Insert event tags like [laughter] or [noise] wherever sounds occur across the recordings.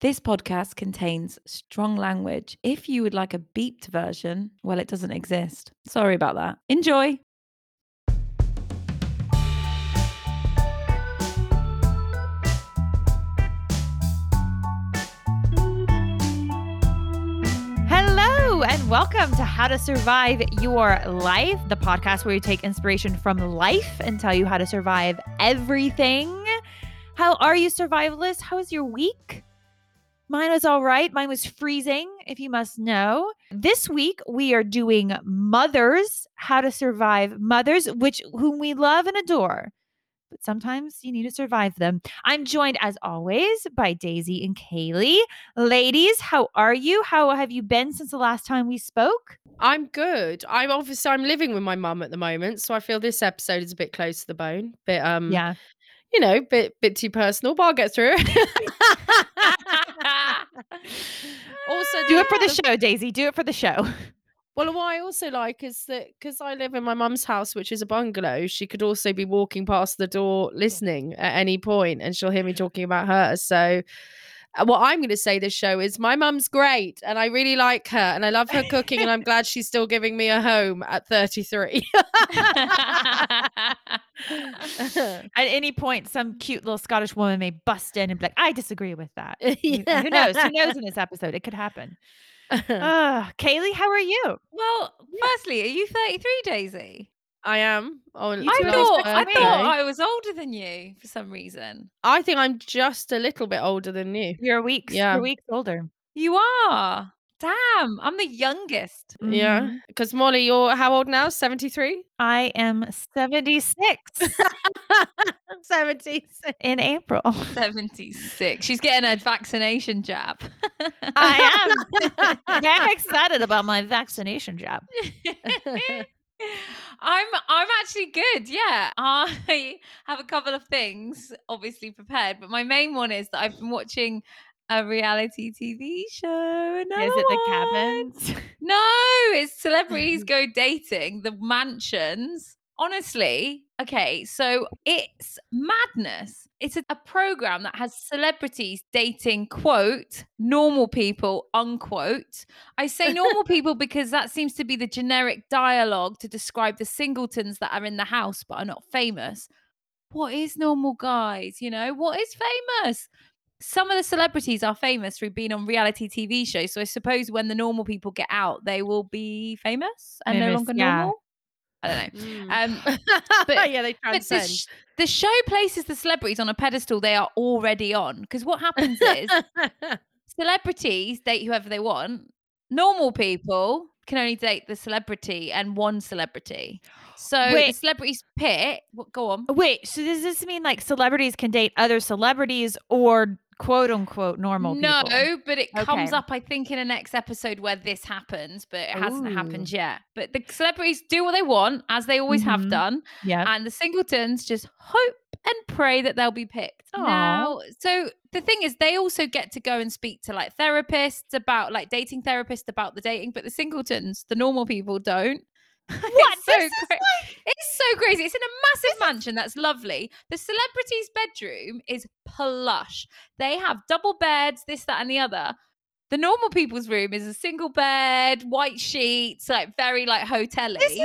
This podcast contains strong language. If you would like a beeped version, well, it doesn't exist. Sorry about that. Enjoy. Hello, and welcome to How to Survive Your Life, the podcast where we take inspiration from life and tell you how to survive everything. How are you, survivalists? How is your week? Mine was all right. Mine was freezing, if you must know. This week we are doing mothers, how to survive mothers, which whom we love and adore. But sometimes you need to survive them. I'm joined as always by Daisy and Kaylee. Ladies, how are you? How have you been since the last time we spoke? I'm good. I'm obviously I'm living with my mum at the moment, so I feel this episode is a bit close to the bone. But um Yeah. you know, bit bit too personal, but I'll get through it. [laughs] also Do it for the show, Daisy. Do it for the show. Well, what I also like is that because I live in my mum's house, which is a bungalow, she could also be walking past the door listening at any point and she'll hear me talking about her. So, what I'm going to say this show is my mum's great and I really like her and I love her cooking and I'm glad she's still giving me a home at 33. [laughs] At any point, some cute little Scottish woman may bust in and be like, I disagree with that. [laughs] Who- Yeah. Who knows? Who knows in this episode? It could happen. [laughs] Uh, Kaylee, how are you? Well, firstly, are you 33, Daisy? I am. Oh, On You I thought I birthday. thought I was older than you for some reason. I think I'm just a little bit older than you. You're a week. Yeah. You're weeks older. You are. Damn, I'm the youngest. Yeah. Mm. Because Molly, you're how old now? 73? I am 76 [laughs] 76. in April. 76. She's getting a vaccination jab. I am [laughs] very excited about my vaccination jab. [laughs] I'm I'm actually good. Yeah. I [laughs] have a couple of things obviously prepared, but my main one is that I've been watching a reality TV show. Is it the cabins? [laughs] No, it's celebrities [laughs] go dating, the mansions. Honestly, okay, so it's madness. It's a, a program that has celebrities dating, quote, normal people, unquote. I say normal [laughs] people because that seems to be the generic dialogue to describe the singletons that are in the house but are not famous. What is normal, guys? You know, what is famous? Some of the celebrities are famous through being on reality TV shows. So I suppose when the normal people get out, they will be famous and no longer yeah. normal. I don't know. Mm. Um, [laughs] but- yeah, they But the, transcend. sh- the show places the celebrities on a pedestal they are already on. Because what happens is [laughs] celebrities date whoever they want. Normal people can only date the celebrity and one celebrity. So the celebrities pit. What? Go on. Wait, so does this mean like celebrities can date other celebrities or quote unquote normal no, people? but it comes up, I think, in a next episode where this happens, but it hasn't Ooh. happened yet. But the celebrities do what they want, as they always Mhm. have done, Yeah. and the singletons just hope and pray that they'll be picked. Aw. Now, so the thing is, they also get to go and speak to like therapists about like dating therapists about the dating, but the singletons, the normal people, don't. [laughs] What? It's so, This is cra- it's so crazy. It's in a massive mansion that's lovely. The celebrity's bedroom is plush. They have double beds, this, that, and the other. The normal people's room is a single bed, white sheets, like very like hotel This is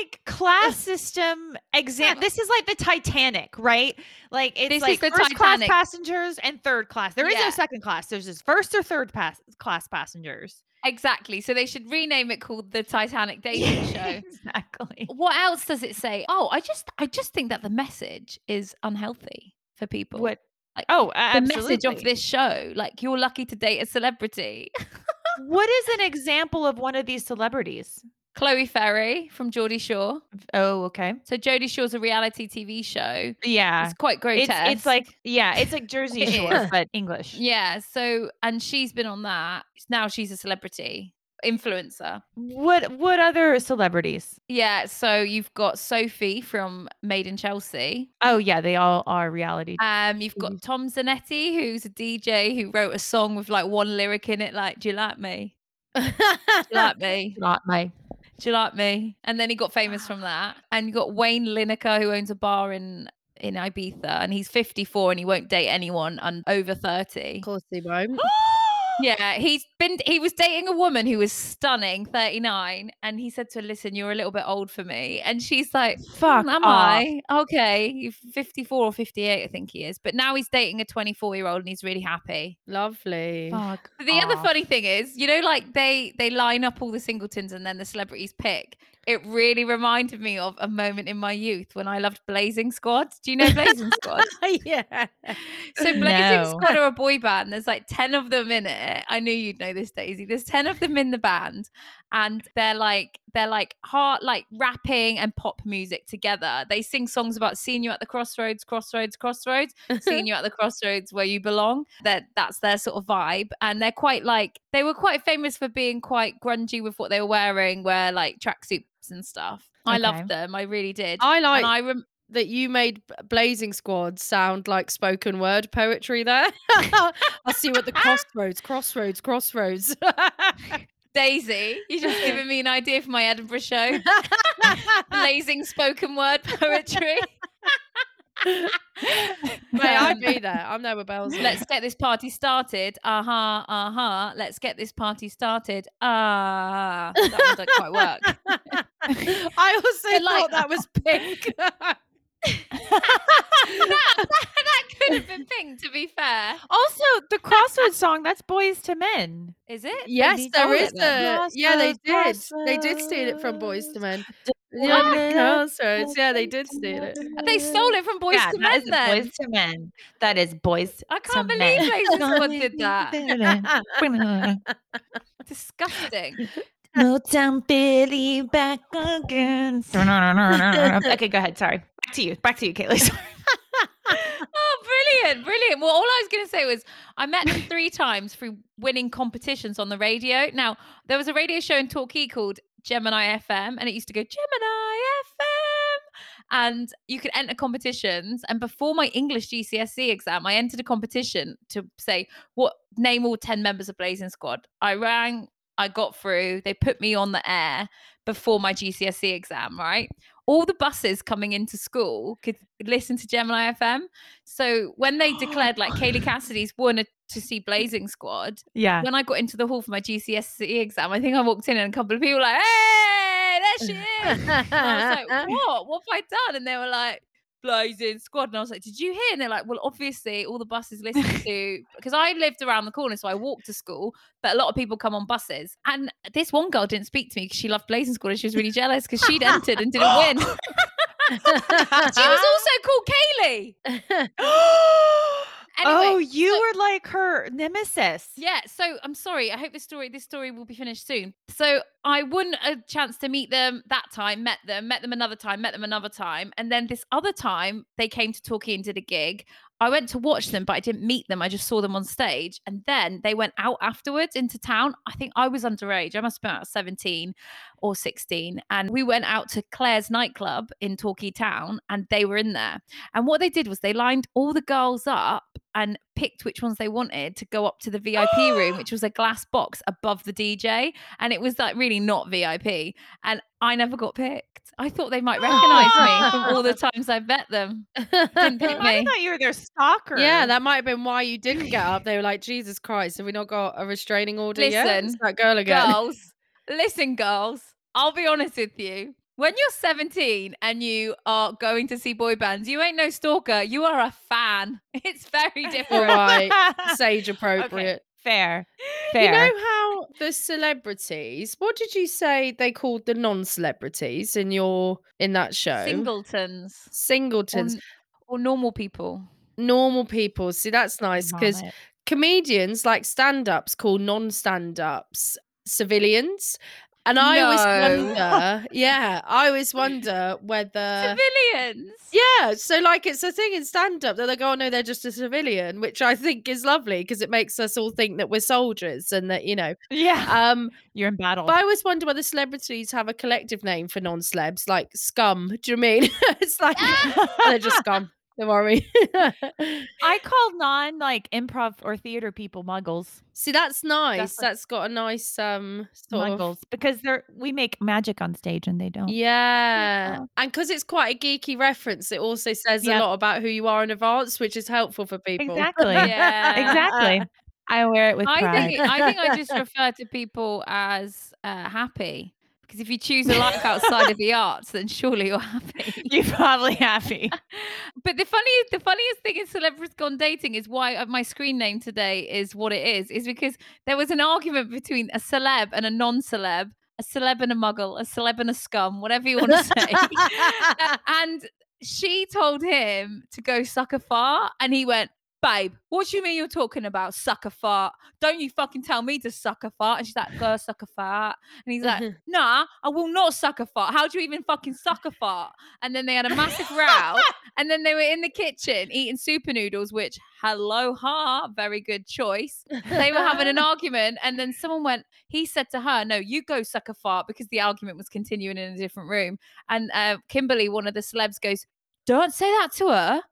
like class system exam. This is like the Titanic, right? Like it's This is like the first class passengers and third class. There is Yeah. no second class. There's just first or third pass- class passengers. Exactly. So they should rename it called the Titanic dating show. [laughs] exactly. What else does it say? Oh, I just I just think that the message is unhealthy for people. What? Like, Oh, the message of this show, like you're lucky to date a celebrity. [laughs] What is an example of one of these celebrities? Chloe Ferry from Geordie Shore. Oh, okay. So Geordie Shore's a reality TV show. Yeah. It's quite It's grotesque. it's like yeah, it's like Jersey [laughs] Shore, but English. yeah. So and she's been on that. Now she's a celebrity influencer. What what other celebrities? Yeah. So you've got Sophie from Made in Chelsea. Oh yeah, they all are reality. Um, you've got Tom Zanetti, who's a DJ who wrote a song with like one lyric in it, like "Do you like me? [laughs] Do you like me? [laughs] Not my Do you like me?" And then he got famous from ah. that. And you got Wayne Lineker, who owns a bar in in Ibiza, and he's 54 and he won't date anyone un- over 30. Of course he won't. [gasps] [laughs] Yeah, he's been he was dating a woman who was stunning, 39, and he said to her, "Listen, you're a little bit old for me." And she's like, Fuck "Mm, am off. I? Okay, you're 54 or 58, I think he is. But now he's dating a 24 year old and he's really happy. Lovely. Fuck. The other funny thing is, you know, like they they line up all the singletons and then the celebrities pick. It really reminded me of a moment in my youth when I loved Blazing Squad. Do you know Blazing Squad? [laughs] yeah. So Blazing No. Squad are a boy band. There's like 10 of them in it. I knew you'd know this, Daisy. There's 10 of them in the band. And they're like, they're like heart like rapping and pop music together. They sing songs about seeing you at the crossroads, crossroads, crossroads, seeing [laughs] you at the crossroads where you belong. That that's their sort of vibe. And they're quite like they were quite famous for being quite grungy with what they were wearing, where like tracksuits and stuff. I loved them. I really did. I like and I rem- that you made Blazing Squad sound like spoken word poetry there. [laughs] I see what the crossroads, crossroads, crossroads. [laughs] Daisy, you just given me an idea for my Edinburgh show. [laughs] Blazing spoken word poetry. May I Um, be there? I'm there with bells. Let's get this party started. Uh-huh, uh-huh. Let's get this party started. Ah, that one don't quite work. [laughs] I also But, like- thought that was pink. [laughs] that, that, that could have been pink, to be fair. Also, the crossword song, that's Boyz II Men. Is it? yes, there is. there stole is it then. a. Yeah, they did. Crossroads, They did steal it from Boyz II Men. What? Yeah, the crossroads. Yeah, they did steal it. They stole it from Boys yeah, to Men then. Boyz II Men. That is Boys I can't believe Men. Blazing [laughs] Squad did that. [laughs] Disgusting. [laughs] Motown Philly back again. okay, go ahead. Sorry. Back to you. Back to you, Kaylee. Brilliant, brilliant. Well, all I was going to say was I met them [laughs] three times through winning competitions on the radio. Now, there was a radio show in Torquay called Gemini FM, and it used to go Gemini FM. And you could enter competitions. And before my English GCSE exam, I entered a competition to say, what name all 10 members of Blazing Squad. I rang, I got through, they put me on the air before my GCSE exam, right? All the buses coming into school could listen to Gemini FM. So when they declared like Kaylee Cassidy's won a, to see Blazing Squad, Yeah. when I got into the hall for my GCSE exam, I think I walked in and a couple of people were like, "Hey, there she is!" And I was like, [laughs] "What? What have I done?" And they were like, "Blazing Squad." And I was like, "Did you hear?" And they're like, "Well, obviously, all the buses listen to [laughs] because I lived around the corner, so I walked to school. But a lot of people come on buses. And this one girl didn't speak to me because she loved Blazing Squad and she was really jealous because she'd entered and didn't win. [laughs] [laughs] she was also called Kaylee. [gasps] [gasps] [gasps] Anyway, oh, you so- were like her nemesis. Yeah, so I'm sorry. I hope this story this story will be finished soon. So I won a chance to meet them that time, met them, met them another time, met them another time, and then this other time they came to Torquay and did a gig. I went to watch them, but I didn't meet them. I just saw them on stage, and then they went out afterwards into town. I think I was underage. I must have been about 17 or 16, and we went out to Claire's nightclub in Torquay town, and they were in there. And what they did was they lined all the girls up and picked which ones they wanted to go up to the VIP room, [gasps] which was a glass box above the DJ. And it was like really not VIP. And I never got picked. I thought they might recognize me from all the [gasps] times I met them. Didn't pick [laughs] I thought you were their stalker. Yeah, that might have been why you didn't get up. They were like, Jesus Christ, have we not got a restraining order yet? Listen, It's that girl again. Girls, listen, girls, I'll be honest with you. When you're 17 and you are going to see boy bands, you ain't no stalker. You are a fan. [laughs] It's very [laughs] different. right, [laughs] sage appropriate. Fair. Fair. You know how the celebrities, what did you say they called the non-celebrities in your in that show? Singletons Singletons. n- or normal people. Normal people. See, that's nice because comedians like stand-ups call non-stand-ups civilians. And I always wonder, [laughs] yeah, I always wonder whether Civilians. Yeah, so like it's a thing in stand up that they go, oh no, they're just a civilian, which I think is lovely because it makes us all think that we're soldiers and that, you know. Yeah. Um, You're in battle. but I always wonder whether celebrities have a collective name for non celebs, like scum. Do you know what I mean? [laughs] it's like [laughs] they're just scum. Don't worry. [laughs] I call non like improv or theater people muggles. See, that's nice. That's got a nice um sort of because they're we make magic on stage and they don't. Yeah. Oh. And because it's quite a geeky reference, it also says Yeah. a lot about who you are in advance, which is helpful for people. Exactly. [laughs] Yeah. Exactly. I wear it with I pride. think I think I just [laughs] refer to people as uh, happy because if you choose a life outside of the arts, then surely you're happy. [laughs] You're probably happy. [laughs] But the funniest, the funniest thing in celebrities gone dating is why uh, my screen name today is what it is. Is because there was an argument between a celeb and a non-celeb, a celeb and a muggle, a celeb and a scum, whatever you want to say. [laughs] And she told him to go suck a fart, and he went. Babe, what do you mean you're talking about sucker a fart? Don't you fucking tell me to sucker a fart. And she's like, go sucker a fart. And he's like, nah, I will not sucker a fart. How do you even fucking sucker a fart? And then they had a massive row. [laughs] and then they were in the kitchen eating super noodles, which, hello, ha, very good choice. They were having an [laughs] argument. And then someone went, he said to her, no, you go sucker a fart because the argument was continuing in a different room. And uh, Kimberly, one of the celebs, goes, don't say that to her.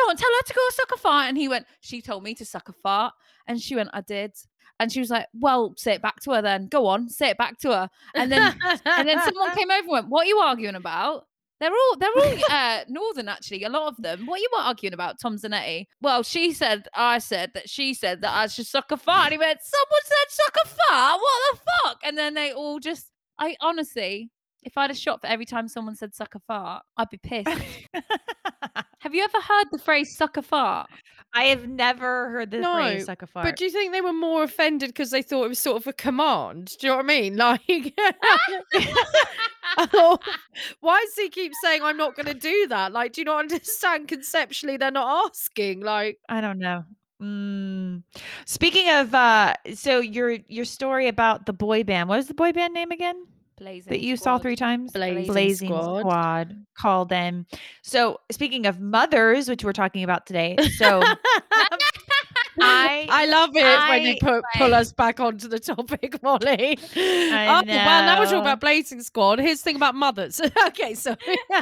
Don't tell her to go suck a fart. And he went, She told me to suck a fart. And she went, I did. And she was like, Well, say it back to her then. Go on, say it back to her. And then and then someone came over and went, What are you arguing about? They're all they're all [laughs] uh, northern actually, a lot of them. What are you arguing about, Tom Zanetti? Well, she said I said that she said that I should suck a fart. And he went, Someone said suck a fart? What the fuck? And then they all just I honestly, if I had a shot for every time someone said suck a fart, I'd be [laughs] pissed. Have you ever heard the phrase suck a fart? I have never heard the No, phrase suck a fart. But do you think they were more offended because they thought it was sort of a command? Do you know what I mean? [laughs] Like, [laughs] oh, why does he keep saying I'm not going to do that? Like, do you not understand conceptually? They're not asking. Like, I don't know. Mm. Speaking of, uh, so your your story about the boy band. What was the boy band name again? Blazing that you saw Squad. three times? Blazing Squad. Squad. Called in. So speaking of mothers, which we're talking about today. So [laughs] I I love it when you I- put pull us back onto the topic, [laughs] Molly. I oh, well, now we're talking about Blazing Squad. Here's the thing about mothers. [laughs] okay, so no, well,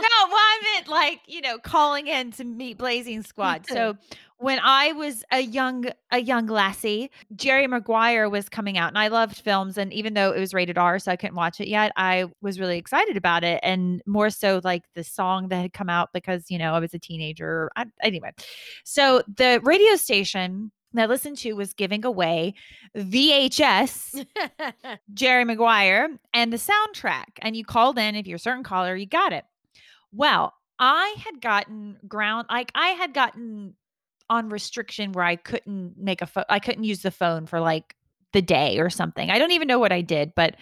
I meant like you know calling in to meet Blazing Squad. So when I was a young a young lassie, Jerry Maguire was coming out, and I loved films. And even though it was rated R, so I couldn't watch it yet, I was really excited about it, and more so like the song that had come out because you know I was a teenager. I, anyway, so the radio station that I listened to was giving away VHS [laughs] Jerry Maguire and the soundtrack. And you called in if you're a certain caller, you got it. Well, I had gotten ground like I had gotten on restriction where I couldn't make a phone I couldn't use the phone for like the day or something. I don't even know what I did, but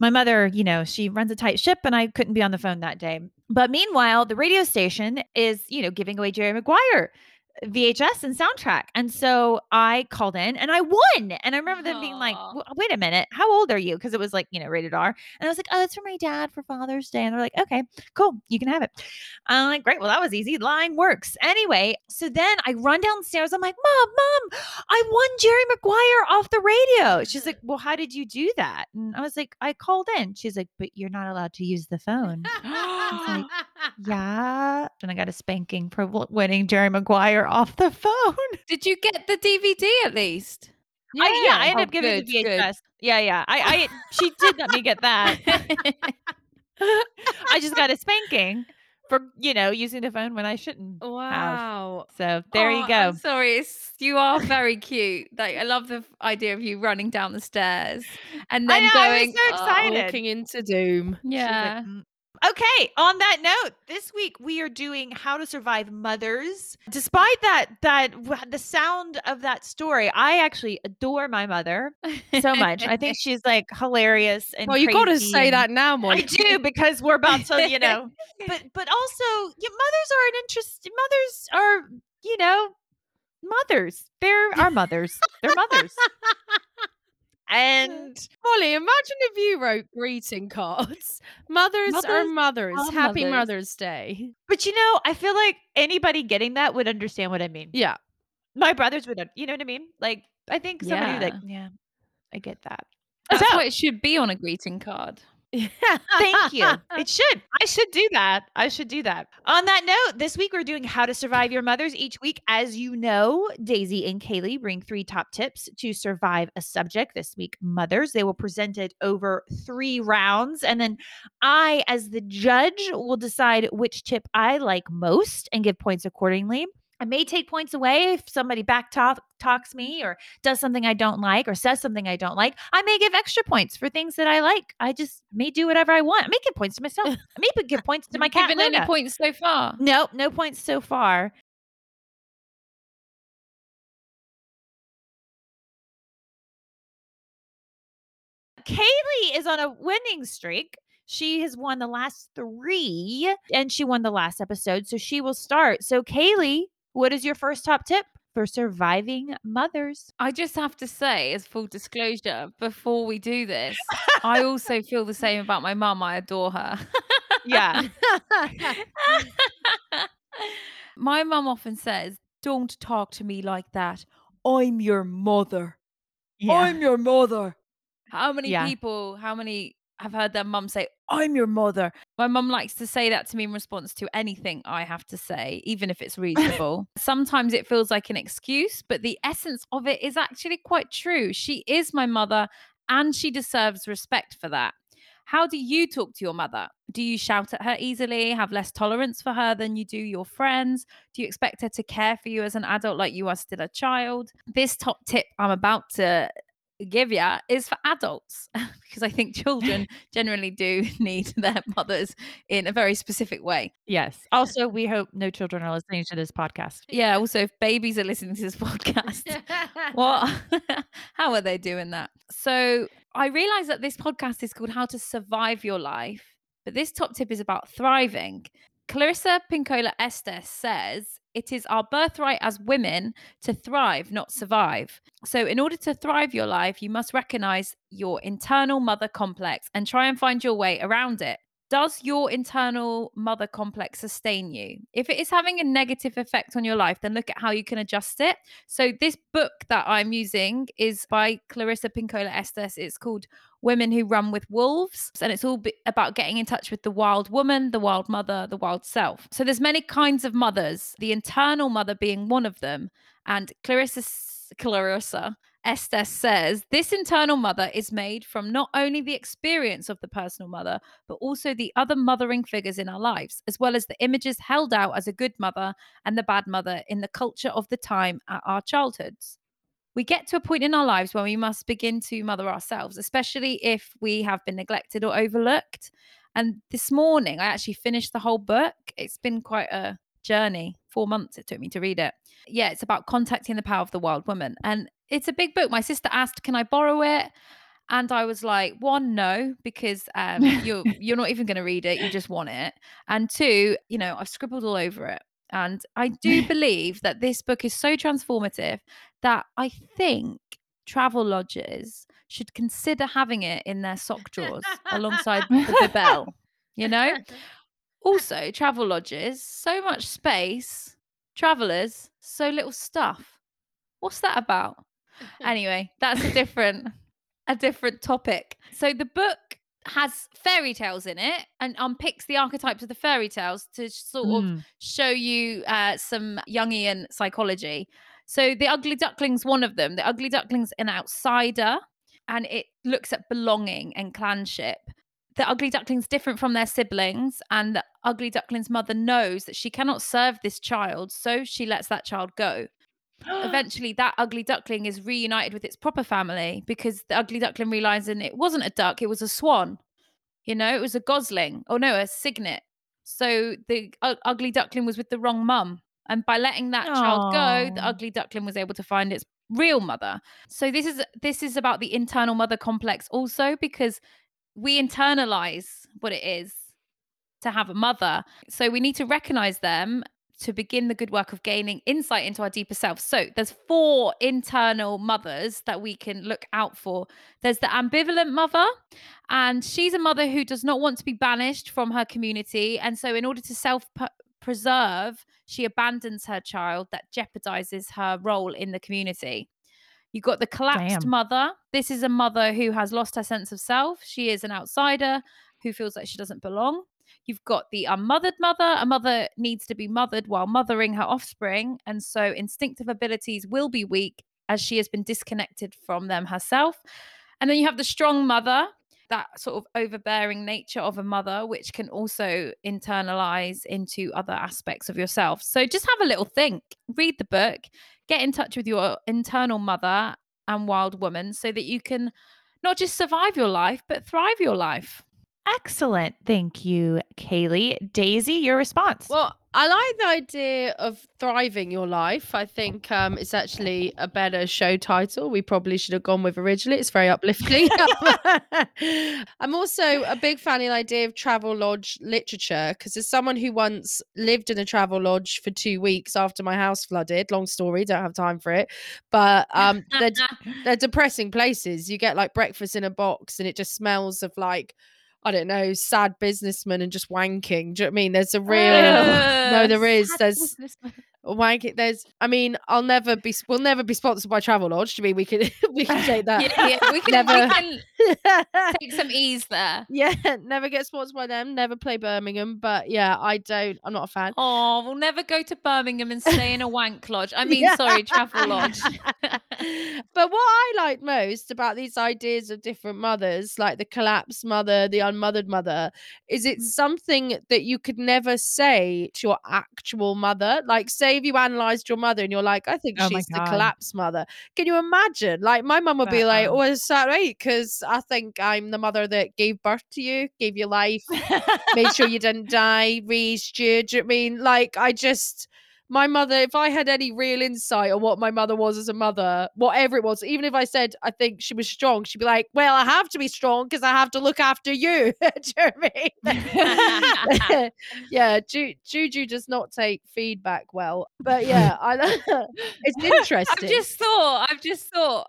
my mother, you know, she runs a tight ship and I couldn't be on the phone that day. But meanwhile, the radio station is, you know, giving away Jerry Maguire VHS and soundtrack. And so I called in and I won. And I remember them being like, wait a minute, how old are you? Because it was like, you know, rated R. And I was like, oh, it's for my dad for Father's Day. And they're like, okay, cool, you can have it. I'm like, great. Well, that was easy. Line works. Anyway, so then I run downstairs. I'm like, Mom, Mom, I won Jerry Maguire off the radio. She's like, [laughs] Well, how did you do that? And I was like, I called in. She's like, But you're not allowed to use the phone. [laughs] like, yeah. And I got a spanking for w- winning Jerry Maguire off the [laughs] phone. Did you get the DVD at least? I, yeah, I ended Oh, up giving good, the good. Yeah, yeah. I, I, she did let me get that. [laughs] I just got a spanking for you know using the phone when I shouldn't. wow. So there Oh, you go. I'm sorry, it's, you are very cute. Like I love the idea of you running down the stairs and I then know, I was going. so "Oh. Walking into doom. She's like, yeah. "Mm." Okay, on that note, this week we are doing how to survive mothers. Despite that that the sound of that story, I actually adore my mother so much. I think [laughs] she's like hilarious and Well, you got to say that now, Molly. I do because we're about to, you know. [laughs] But but also, yeah, mothers are an interest. Mothers are, you know, mothers. They're our mothers. They're mothers. And Molly, imagine if you wrote greeting cards. [laughs] Mothers, are Mothers mothers. are Happy mothers. Mother's Day. but you know, I feel like anybody getting that would understand what I mean. Yeah. My brothers would, you know what I mean? Like, I think somebody be like, Yeah. yeah, I get that. That's So- what it should be on a greeting card. [laughs] Thank you. It [laughs] should. I should do that. I should do that. On that note, this week we're doing How to Survive Your Mothers. Each week, as you know, Daisy and Kaylee bring three top tips to survive a subject. This week, mothers. They will present it over three rounds. And then I, as the judge, will decide which tip I like most and give points accordingly. I may take points away if somebody back talk, talks me or does something I don't like or says something I don't like. I may give extra points for things that I like. I just may do whatever I want. I may give points to myself. I may give points to my cat. Given any Luna. points so far? Nope, no points so far. Kaylee is on a winning streak. She has won the last three and she won the last episode. So she will start. So, Kaylee, what is your first top tip for surviving mothers? I just have to say, as full disclosure, before we do this, I [laughs] also feel the same about my mum. I adore her. Yeah. [laughs] my mum often says, Don't talk to me like that. I'm your mother. I'm your mother. How many Yeah. people, how many have heard their mum say, I'm your mother? My mum likes to say that to me in response to anything I have to say, even if it's [laughs] reasonable. Sometimes it feels like an excuse, but the essence of it is actually quite true. She is my mother and she deserves respect for that. How do you talk to your mother? Do you shout at her easily, have less tolerance for her than you do your friends? Do you expect her to care for you as an adult like you are still a child? This top tip I'm about to give you is for adults [laughs] because I think children [laughs] generally do [laughs] need their mothers in a very specific way. Yes. Also, we hope no children are listening to this podcast. Yeah. Also, if babies are listening to this podcast, what? How are they doing that? So I realize that this podcast is called How to Survive Your Life, but this top tip is about thriving. Clarissa Pinkola Estes says it is our birthright as women to thrive, not survive. So, in order to thrive your life, you must recognize your internal mother complex and try and find your way around it. Does your internal mother complex sustain you? If it is having a negative effect on your life, then look at how you can adjust it. So, this book that I'm using is by Clarissa Pinkola Estes. It's called Women Who Run with Wolves, and it's all bi- about getting in touch with the wild woman, the wild mother, the wild self. So, there's many kinds of mothers, the internal mother being one of them. And Clarissa, Clarissa Estes says this internal mother is made from not only the experience of the personal mother, but also the other mothering figures in our lives, as well as the images held out as a good mother and the bad mother in the culture of the time at our childhoods. We get to a point in our lives where we must begin to mother ourselves, especially if we have been neglected or overlooked. And this morning, I actually finished the whole book. It's been quite a journey. Four months it took me to read it. Yeah, it's about contacting the power of the wild woman. And it's a big book. My sister asked, "Can I borrow it?" And I was like, one, no, because um, [laughs] you're you're not even going to read it. You just want it. And two, you know, I've scribbled all over it. And I do [laughs] believe that this book is so transformative that I think travel lodges should consider having it in their sock drawers alongside [laughs] the bell. You know. Also, [laughs] travel lodges, so much space. Travelers, so little stuff. What's that about? anyway, that's a different a different topic. So the book has fairy tales in it and unpicks the archetypes of the fairy tales to sort of Mm. show you uh, some Jungian psychology. So the ugly duckling's one of them. The ugly duckling's an outsider and it looks at belonging and clanship. The ugly duckling's different from their siblings, and the ugly duckling's mother knows that she cannot serve this child, so she lets that child go [gasps] eventually that ugly duckling is reunited with its proper family because the ugly duckling realizing it wasn't a duck, it was a swan. You know, it was a gosling. Oh no, a cygnet. So the u- ugly duckling was with the wrong mum. And by letting that child go, the ugly duckling was able to find its real mother. So this is this is about the internal mother complex also because we internalize what it is to have a mother. So we need to recognize them to begin the good work of gaining insight into our deeper self. So there's four internal mothers that we can look out for. There's the ambivalent mother, and she's a mother who does not want to be banished from her community. And so, in order to self preserve, she abandons her child that jeopardizes her role in the community. You've got the collapsed Damn. mother. This is a mother who has lost her sense of self. She is an outsider who feels like she doesn't belong. You've got the unmothered mother. A mother needs to be mothered while mothering her offspring. And so instinctive abilities will be weak as she has been disconnected from them herself. And then you have the strong mother, that sort of overbearing nature of a mother, which can also internalize into other aspects of yourself. So just have a little think, read the book, get in touch with your internal mother and wild woman so that you can not just survive your life, but thrive your life. Excellent. Thank you, Kaylee. Daisy, your response. Well, I like the idea of thriving your life. I think um, it's actually a better show title. We probably should have gone with originally. It's very uplifting. [laughs] [laughs] I'm also a big fan of the idea of travel lodge literature because as someone who once lived in a travel lodge for two weeks after my house flooded, long story, don't have time for it, but um, they're, [laughs] they're depressing places. You get like breakfast in a box and it just smells of like I don't know, sad businessman and just wanking. Do you know what I mean? There's a real [laughs] no, there is. There's wanking. There's. I mean, I'll never be. We'll never be sponsored by Travelodge. Do you mean we [laughs] [laughs] [laughs] can we can take that? yeah, yeah, we can, Never. we can take some ease there. yeah, never get sponsored by them. Never play Birmingham. But yeah, I don't. I'm not a fan. Oh, we'll never go to Birmingham and stay in a wank lodge. I mean, Yeah. sorry, travel lodge. but what I like most about these ideas of different mothers, like the collapsed mother, the unmothered mother, is Mm. it's something that you could never say to your actual mother. Like, say if you analyzed your mother and you're like, I think Oh she's the God. collapsed mother. Can you imagine? Like, my mum would be like, um, Oh, is that right? Because I think I'm the mother that gave birth to you, gave you life, made sure you [laughs] didn't die, raised you. Do you know what I mean? Like, I just, my mother, if I had any real insight on what my mother was as a mother, whatever it was, even if I said I think she was strong, she'd be like, Well, I have to be strong because I have to look after you. [laughs] Do you know I mean? [laughs] yeah, Ju- Juju does not take feedback well. But yeah, I [laughs] it's interesting. I've just thought. I've just thought.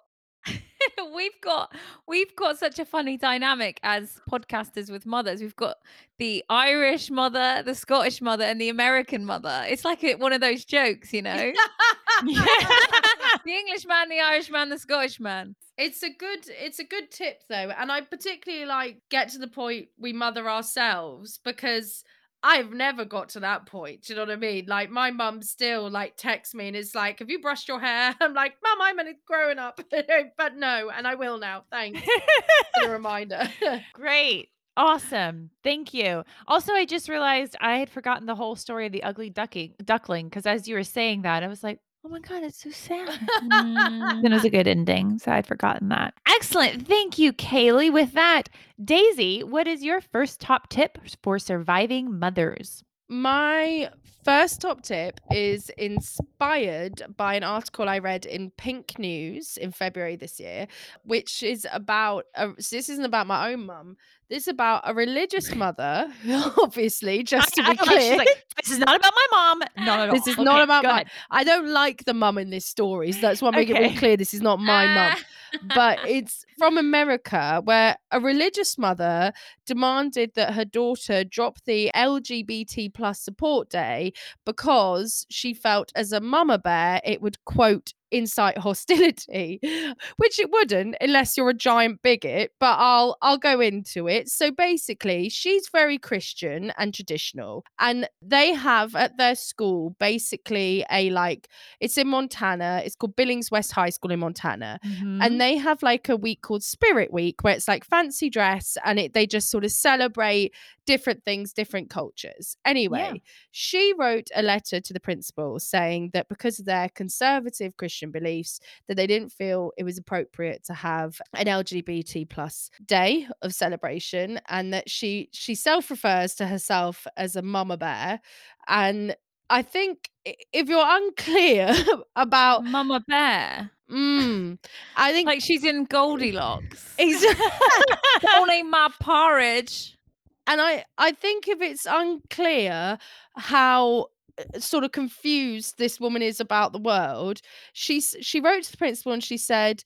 [laughs] we've got we've got such a funny dynamic as podcasters with mothers. We've got the Irish mother, the Scottish mother, and the American mother. It's like a, one of those jokes, you know. [laughs] [laughs] the English man, the Irish man, the Scottish man. It's a good it's a good tip though, and I particularly like get to the point we mother ourselves because I've never got to that point. Do you know what I mean? Like my mum still like texts me and is like, "Have you brushed your hair?" [laughs] I'm like, "Mum, I'm only growing up," [laughs] but no, and I will now. Thanks [laughs] for the reminder. Great. Awesome. Thank you. Also, I just realized I had forgotten the whole story of the ugly ducking duckling because as you were saying that, I was like, oh my God, it's so sad. Mm. It was a good ending. So I'd forgotten that. Excellent. Thank you, Kaylee. With that, Daisy, what is your first top tip for surviving mothers? My first top tip is inspired by an article I read in Pink News in February this year, which is about a, so this isn't about my own mum. This is about a religious mother, [laughs] obviously, just to be I- clear. like, this is not about my mom. No, no. This is not about my- ahead. I don't like the mum in this story, so that's why I'm making it Okay. really clear this is not my mum. Ah. But [laughs] it's from America, where a religious mother demanded that her daughter drop the LGBT plus support day because she felt as a mama bear it would quote incite hostility which it wouldn't unless you're a giant bigot but i'll i'll go into it so basically she's very christian and traditional and they have at their school basically a like it's in montana it's called billings west high school in montana Mhm. and they have like a week called Spirit Week where it's like fancy dress and it they just sort of celebrate different things, different cultures. Anyway, she wrote a letter to the principal saying that because of their conservative Christian beliefs, that they didn't feel it was appropriate to have an LGBT plus day of celebration, and that she she self refers to herself as a mama bear, and I think if you're unclear [laughs] about, Mama Bear. mm, I think Like she's in Goldilocks. Exactly. [laughs] Don't my porridge. And I I think if it's unclear how uh, sort of confused this woman is about the world, she's she wrote to the principal and she said.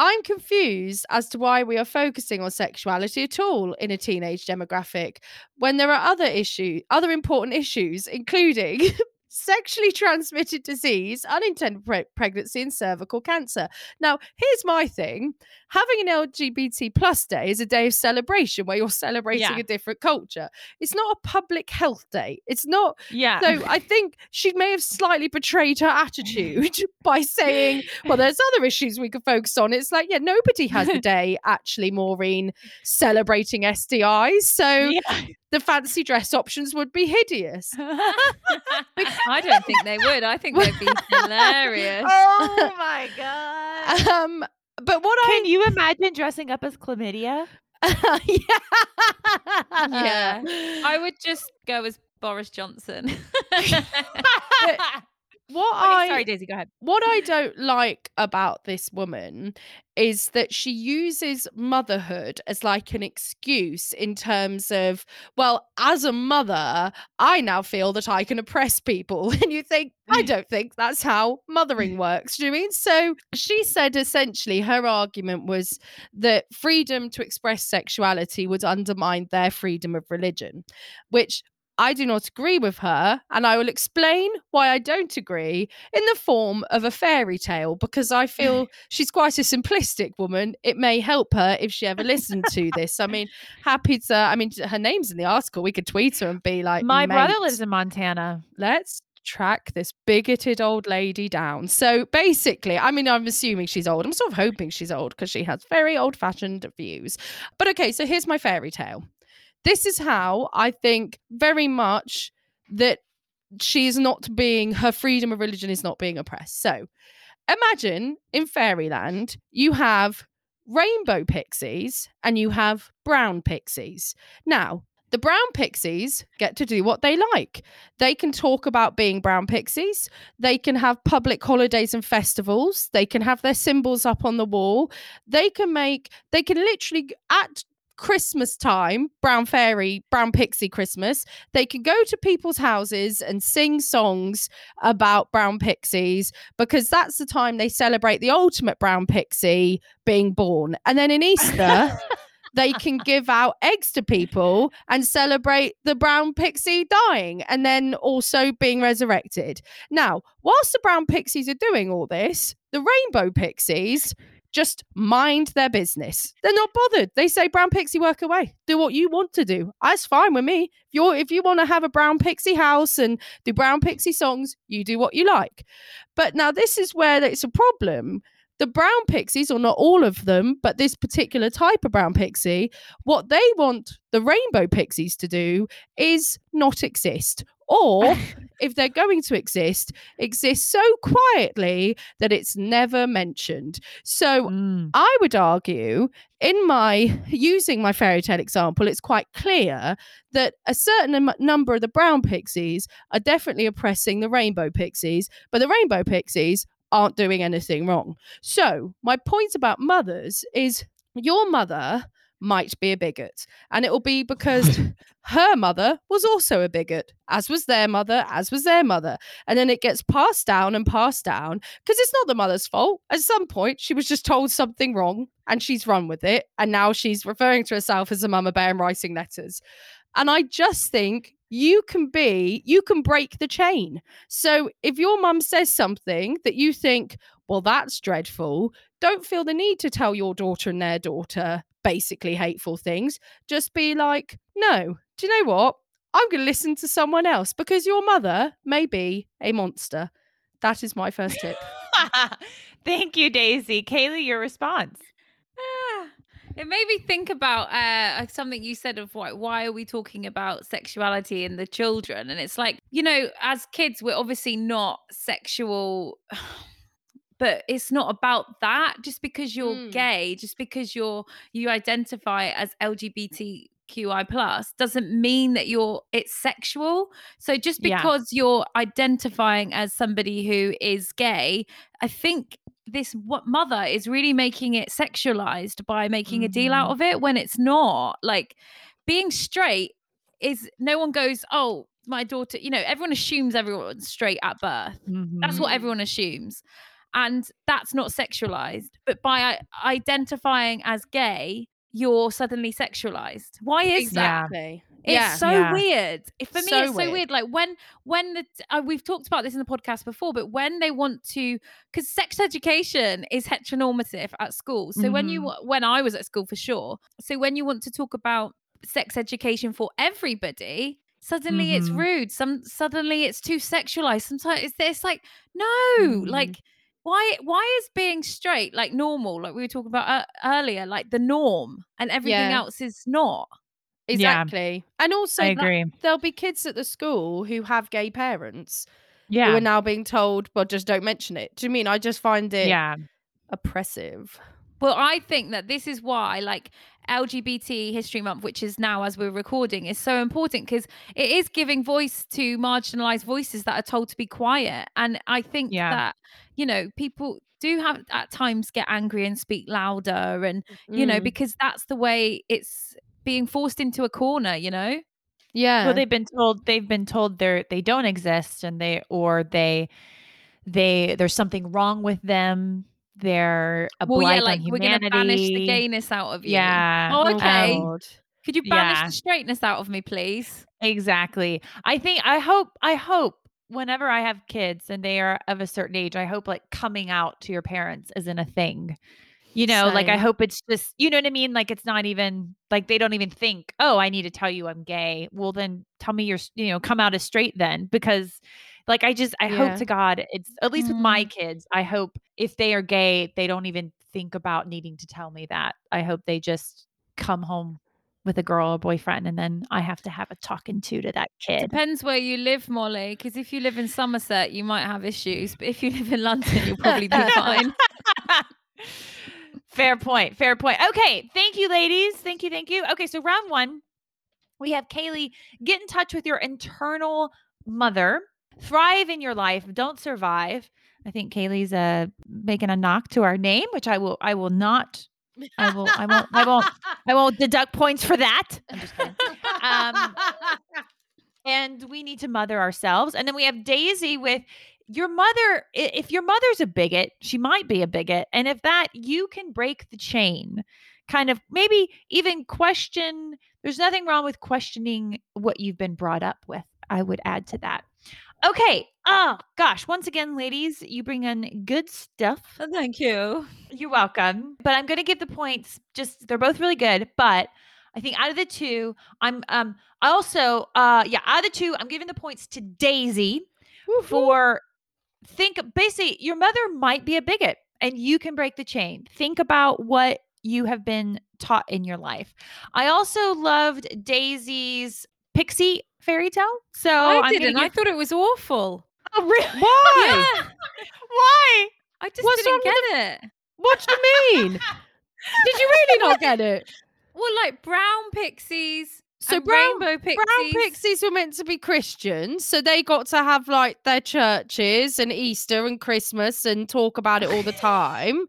I'm confused as to why we are focusing on sexuality at all in a teenage demographic when there are other issues, other important issues, including [laughs] sexually transmitted disease, unintended pre- pregnancy, and cervical cancer. Now, here's my thing having an LGBT plus day is a day of celebration where you're celebrating Yeah. a different culture. It's not a public health day. It's not. Yeah. So I think she may have slightly betrayed her attitude [laughs] [laughs] by saying, well, there's other issues we could focus on. It's like, yeah, nobody has a [laughs] day actually, Maureen, celebrating STIs. So Yeah. the fancy dress options would be hideous. I don't think they would. I think they'd be hilarious. oh my god. Um, but what Can you imagine dressing up as chlamydia? [laughs] yeah. Yeah. [laughs] I would just go as Boris Johnson. [laughs] what Okay, I sorry, Daisy, go ahead. what I don't like about this woman is that she uses motherhood as like an excuse in terms of, well, as a mother, I now feel that I can oppress people. [laughs] And you think, I mm. don't think that's how mothering mm. works. Do you mean? So she said essentially her argument was that freedom to express sexuality would undermine their freedom of religion, which I do not agree with her, and I will explain why I don't agree in the form of a fairy tale because I feel [laughs] she's quite a simplistic woman. It may help her if she ever listened to this. I mean, happy to, I mean, her name's in the article. We could tweet her and be like, My brother lives in Montana. let's track this bigoted old lady down. So basically, I mean, I'm assuming she's old. I'm sort of hoping she's old because she has very old fashioned views. But okay, so here's my fairy tale. This is how I think very much that she's not being, her freedom of religion is not being oppressed. So imagine in fairyland, you have rainbow pixies and you have brown pixies. Now, the brown pixies get to do what they like. They can talk about being brown pixies. They can have public holidays and festivals. They can have their symbols up on the wall. They can make, they can literally, at Christmas time, brown fairy, brown pixie Christmas, they can go to people's houses and sing songs about brown pixies because that's the time they celebrate the ultimate brown pixie being born. And then in Easter, [laughs] they can give out eggs to people and celebrate the brown pixie dying and then also being resurrected. Now, whilst the brown pixies are doing all this, the rainbow pixies just mind their business. They're not bothered. They say, "Brown pixie, work away. Do what you want to do. That's fine with me. If you're if you want to have a brown pixie house and do brown pixie songs, you do what you like." But now this is where it's a problem. The brown pixies, or not all of them, but this particular type of brown pixie, what they want the rainbow pixies to do is not exist. Or [laughs] if they're going to exist, exist so quietly that it's never mentioned. So Mm. I would argue, in my using my fairy tale example, it's quite clear that a certain am- number of the brown pixies are definitely oppressing the rainbow pixies, but the rainbow pixies aren't doing anything wrong. So, my point about mothers is your mother might be a bigot, and it will be because [laughs] her mother was also a bigot, as was their mother, as was their mother. And then it gets passed down and passed down because it's not the mother's fault. At some point, she was just told something wrong and she's run with it. And now she's referring to herself as a mama bear and writing letters. And I just think you can be, you can break the chain. So if your mum says something that you think, well, that's dreadful, don't feel the need to tell your daughter and their daughter basically hateful things. Just be like, no, do you know what? I'm going to listen to someone else because your mother may be a monster. That is my first tip. [laughs] Thank you, Daisy. Kaylee, your response. Ah, it made me think about uh, something you said of why, why are we talking about sexuality in the children? And it's like, you know, as kids, we're obviously not sexual, [sighs] [sighs] but it's not about that. Just because you're Mm. gay, just because you're you identify as LGBTQI plus doesn't mean that you're it's sexual. So just Yeah. because you're identifying as somebody who is gay, I think this what mother is really making it sexualized by making a deal out Mhm. of it when it's not like being straight is no one goes oh my daughter you know everyone assumes everyone's straight at birth that's what Mhm. everyone assumes and that's not sexualized but by identifying as gay you're suddenly sexualized why is that Exactly. It's Yeah. so Yeah. weird. For me, So it's so weird. weird. Like when when the, uh, we've talked about this in the podcast before, but when they want to, because sex education is heteronormative at school. So when you Mhm. when I was at school for sure. So when you want to talk about sex education for everybody. Suddenly it's Mhm. rude. Some suddenly it's too sexualized. Sometimes it's, it's like no, Mhm. like why why is being straight like normal like we were talking about uh, earlier like the norm and everything Yeah. else is not Yeah. Exactly. And also, I like, there'll be kids at the school who have gay parents yeah who Yeah. are now being told, well, just don't mention it. Do you mean I just find it Yeah. oppressive? well i think that this is why like lgbt history month which is now as we're recording is so important because it is giving voice to marginalized voices that are told to be quiet and i think Yeah. that you know people do have at times get angry and speak louder and you know Mm. because that's the way it's being forced into a corner you know yeah. Well, they've been told they've been told they're they don't exist and they or they they there's something wrong with them. They're a well, blight yeah, like on we're gonna banish the gayness out of you. Yeah. Oh, Oh, okay. Could you banish Yeah. the straightness out of me, please? Exactly. I think I hope I hope whenever I have kids and they are of a certain age, I hope like coming out to your parents isn't a thing. You know, like I hope it's just, you know what I mean? Like it's not even like they don't even think, "Oh, I need to tell you I'm gay." Well, then tell me you're, you know, come out as straight then because like I just I Yeah. hope to God it's at least with my mm. kids, I hope if they are gay, they don't even think about needing to tell me that. I hope they just come home with a girl or boyfriend and then I have to have a talking to to that kid. Depends where you live, Molly. Because if you live in Somerset, you might have issues, but if you live in London, you'll probably be fine. [laughs] fair point. Fair point. Okay. Thank you, ladies. Thank you. Thank you. Okay. So, round one, we have Kaylee get in touch with your internal mother, thrive in your life, don't survive. I think Kaylee's uh, making a knock to our name, which I will, I will not, I will, I won't, I won't, I won't deduct points for that. [laughs] I'm just kidding. Um, and we need to mother ourselves. And then we have Daisy with your mother. If your mother's a bigot, she might be a bigot. And if that, you can break the chain, kind of maybe even question. There's nothing wrong with questioning what you've been brought up with. I would add to that. Okay. Oh, gosh. Once again, ladies, you bring in good stuff. Thank you. You're welcome. But I'm going to give the points. Just they're both really good, but I think out of the two, I'm um I also uh yeah, out of the two, I'm giving the points to Daisy for think basically your mother might be a bigot and you can break the chain. Think about what you have been taught in your life. I also loved Daisy's pixie fairy tale. So I I'm didn't. I thought it was awful. Oh, really? [laughs] Why? Yeah, Why? I just What's didn't get it. What do you mean? Did you really not [laughs] get it? Well, like brown pixies, So brown- rainbow pixies. Brown pixies were meant to be Christians, so they got to have like their churches and Easter and Christmas and talk about it all the time.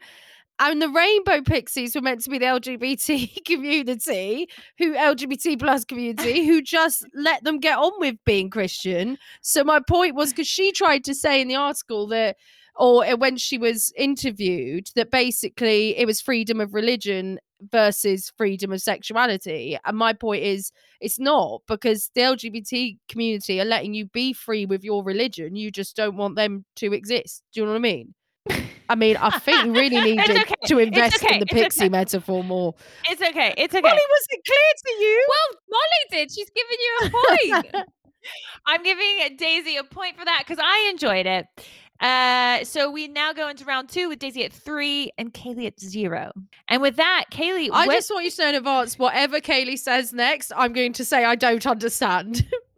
And the rainbow pixies were meant to be the LGBT [laughs] community, who LGBT plus community, who just let them get on with being Christian. So my point was because she tried to say in the article that, or uh, when she was interviewed, that basically it was freedom of religion versus freedom of sexuality. And my point is, it's not because the LGBT community are letting you be free with your religion. You just don't want them to exist. Do you know what I mean? I mean, I think you really [laughs] needed okay. to invest okay. in the It's pixie okay. metaphor more. It's okay. It's okay. Molly, was it clear to you? Well, Molly did. She's giving you a point. [laughs] I'm giving Daisy a point for that because I enjoyed it. Uh, so we now go into round two with Daisy at three and Kaylee at zero. And with that, Kaylee, I just want you to know in advance, whatever Kaylee says next, I'm going to say I don't understand. [laughs]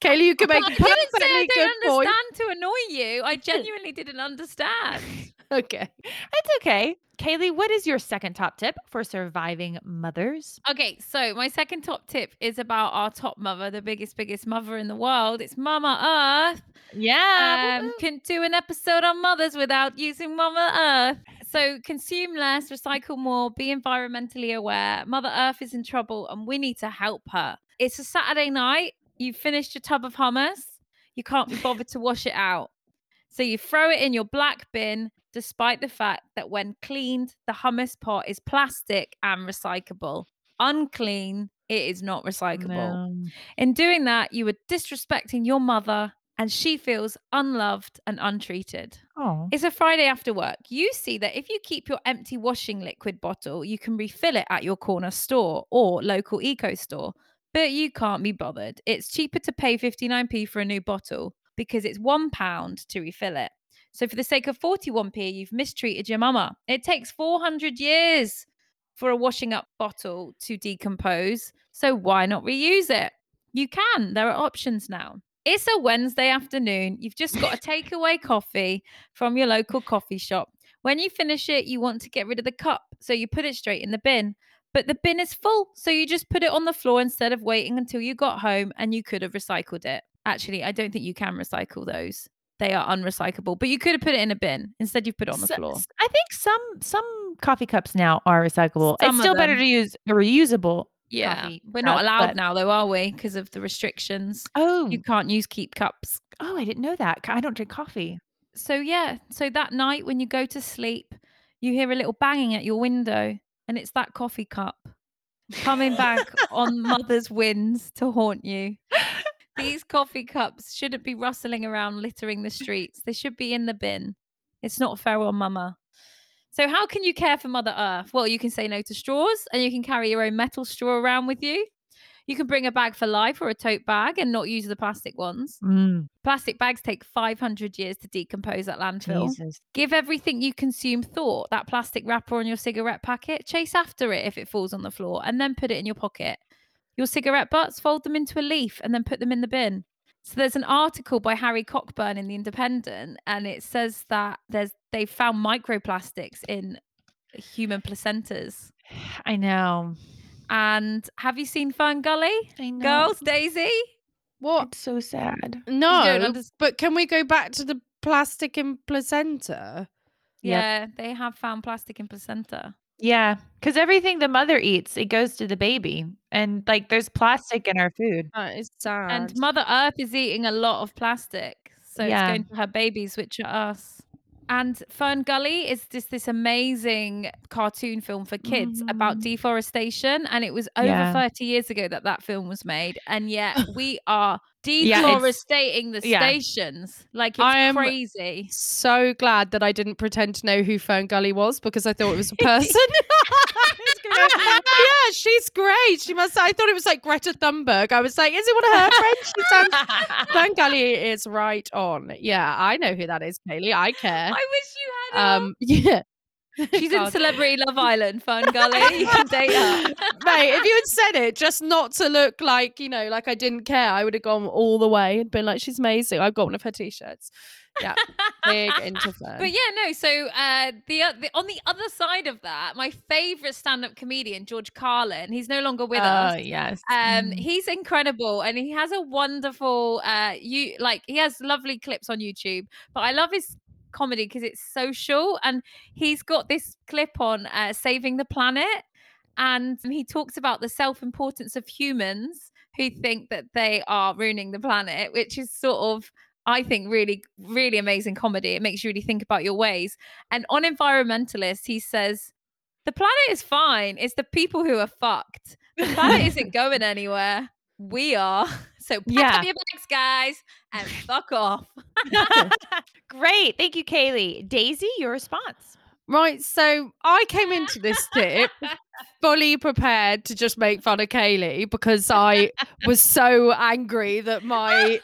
Kaylee, you can make a didn't say I perfectly good don't point. understand to annoy you. I [laughs] genuinely didn't understand. Okay. it's okay. Kaylee, what is your second top tip for surviving mothers? Okay, so my second top tip is about our top mother, the biggest, biggest mother in the world. It's Mama Earth. Yeah. Um, can do an episode on mothers without using Mama Earth. So consume less, recycle more, be environmentally aware. Mother Earth is in trouble and we need to help her. It's a Saturday night. You've finished your tub of hummus. You can't be bothered to wash it out. So you throw it in your black bin, despite the fact that when cleaned, the hummus pot is plastic and recyclable. Unclean, it is not recyclable. No. In doing that, you are disrespecting your mother and she feels unloved and untreated. Oh. It's a Friday after work. You see that if you keep your empty washing liquid bottle, you can refill it at your corner store or local eco store. But you can't be bothered. It's cheaper to pay 59p for a new bottle because it's one pound to refill it. So, for the sake of 41p, you've mistreated your mama. It takes 400 years for a washing up bottle to decompose. So, why not reuse it? You can. There are options now. It's a Wednesday afternoon. You've just got a [laughs] takeaway coffee from your local coffee shop. When you finish it, you want to get rid of the cup. So, you put it straight in the bin. But the bin is full. So, you just put it on the floor instead of waiting until you got home and you could have recycled it. Actually, I don't think you can recycle those they are unrecyclable. But you could have put it in a bin. Instead, you've put it on the So- floor. I think some some coffee cups now are recyclable. Some it's still better to use a reusable. Yeah, coffee we're not allowed but- now, though, are we? Because of the restrictions. Oh, You can't use keep cups. oh, I didn't know that. I don't drink coffee. So yeah, so that night when you go to sleep, you hear a little banging at your window, and it's that coffee cup coming back on [laughs] mother's winds to haunt you. [laughs] These coffee cups shouldn't be rustling around littering the streets. They should be in the bin. It's not fair on mama. So how can you care for Mother Earth? Well, you can say no to straws and you can carry your own metal straw around with you. You can bring a bag for life or a tote bag and not use the plastic ones. Mm, Plastic bags take 500 years to decompose at landfill. Jesus. Give everything you consume thought. That plastic wrapper on your cigarette packet, chase after it if it falls on the floor, and then put it in your pocket. Your cigarette butts, fold them into a leaf and then put them in the bin. So there's an article by Harry Cockburn in the Independent, and it says that there's they've found microplastics in human placentas. I know. And have you seen Fern Gully? I know. Girls, Daisy? What? It's so sad. No, but can we go back to the plastic in placenta? Yep. Yeah, they have found plastic in placenta. Yeah, because everything the mother eats, it goes to the baby, and like there's plastic in our food. That is sad. And Mother Earth is eating a lot of plastic. So Yeah. it's going to her babies, which are us. And Fern Gully is just this amazing cartoon film for kids about Mhm. deforestation. And it was over Yeah. 30 years ago that that film was made. And yet [laughs] we are Yeah, it's- deforesting the yeah. stations. Like it's I am- crazy. so glad that I didn't pretend to know who Fern Gully was because I thought it was a [laughs] person. [laughs] I was gonna- [laughs] yeah, she's great. She must. I thought it was like Greta Thunberg. I was like, is it one of her friends? She sounds. [laughs] Gully is right on. Yeah, I know who that is, Kaylee. I care. I wish you had. Um, [laughs] yeah. She's in Celebrity Love Island, Fern Gully. You can date her. Mate, if you had said it just not to look like, you know, like I didn't care, I would have gone all the way and been like, she's amazing. I've got one of her t shirts. Yeah, [laughs] big into Fern. But yeah, no. So uh, the, o- the on the other side of that, my favorite stand-up comedian, George Carlin, he's no longer with Oh us. yes. Um, Mm. he's incredible, and he has a wonderful. Uh, you like he has lovely clips on YouTube, but I love his comedy because it's social, and he's got this clip on uh, saving the planet, and he talks about the self-importance of humans who think that they are ruining the planet, which is sort of. I think really, really amazing comedy. It makes you really think about your ways. And on environmentalists, he says, the planet is fine. It's the people who are fucked. The planet [laughs] isn't going anywhere. We are. [laughs] So pack Yeah. up your bags, guys, and fuck off. [laughs] Great. Thank you, Kaylee. Daisy, your response. Right, so I came into this tip [laughs] fully prepared to just make fun of Kaylee because I was so angry that my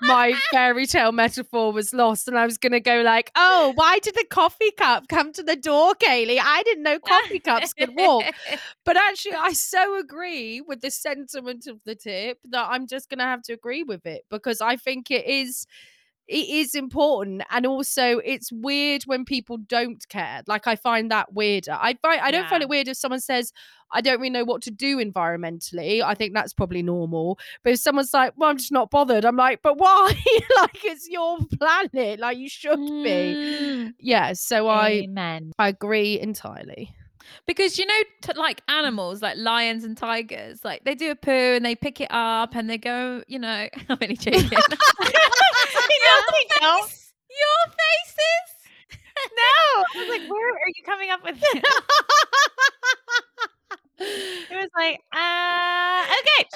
my fairy tale metaphor was lost and I was gonna go like, oh, why did the coffee cup come to the door, Kaylee? I didn't know coffee cups could walk. [laughs] But actually, I so agree with the sentiment of the tip that I'm just going to have to agree with it because I think it is it is important and also it's weird when people don't care like i find that weirder. I find i don't find it weird if someone says i don't really know what to do environmentally i think that's probably normal but if someone's like well i'm just not bothered i'm like but why? [laughs] Like it's your planet like you should be. Mm. yeah so i i agree entirely Because you know, t- like animals, like lions and tigers, like they do a poo and they pick it up and they go, you know, [laughs] I'm only [laughs] joking. no. Face- Your faces. No. I was like, where are you coming up with? This? it was like, uh, Okay,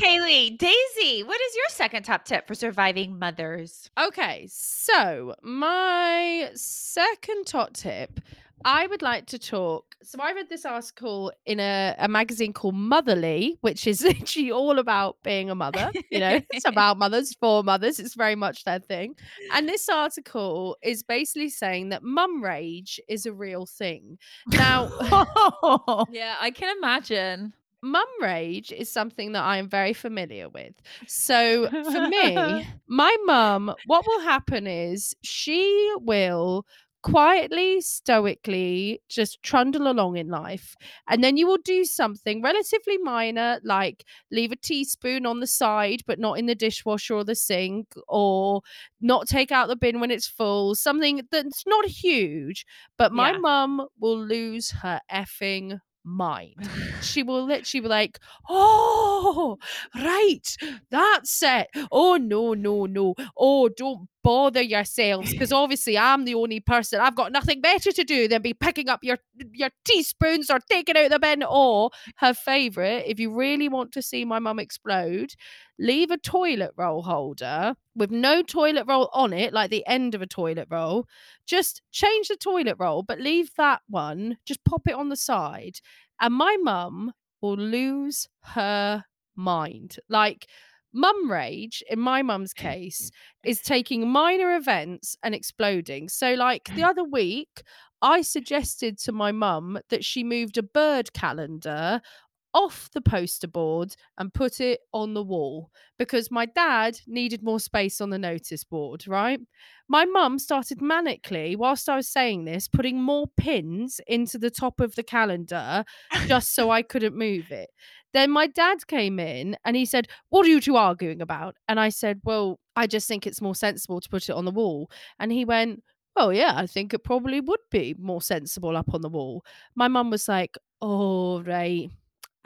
kaylee Daisy, what is your second top tip for surviving mothers? Okay, so my second top tip, I would like to talk. So I read this article in a, a magazine called Motherly, which is [laughs] literally all about being a mother. You know, it's [laughs] about mothers for mothers. It's very much their thing. And this article is basically saying that mum rage is a real thing. Now, [laughs] Yeah, I can imagine. mum rage is something that I am very familiar with. So for me, my mum, what will happen is she will quietly, stoically just trundle along in life. And then you will do something relatively minor, like leave a teaspoon on the side, but not in the dishwasher or the sink, or not take out the bin when it's full, something that's not huge. But my Yeah. mum will lose her effing mind. [sighs] She will literally be like, Oh, right, that's it. Oh, no, no, no. Oh, don't bother yourselves because [laughs] obviously I'm the only person. I've got nothing better to do than be picking up your your teaspoons or taking out the bin. Or her favorite, if you really want to see my mum explode, leave a toilet roll holder with no toilet roll on it, like the end of a toilet roll. Just change the toilet roll, but leave that one. Just pop it on the side, and my mum will lose her mind. Like mum rage, in my mum's mm. case, is taking minor events and exploding. So, like the mm. other week, I suggested to my mum that she moved a bird calendar off the poster board and put it on the wall because my dad needed more space on the notice board, right? My mum started manically, whilst I was saying this, putting more pins into the top of the calendar just so I couldn't move it. Then my dad came in and he said, What are you two arguing about? And I said, Well, I just think it's more sensible to put it on the wall. And he went, Oh, yeah, I think it probably would be more sensible up on the wall. My mum was like, Oh, right.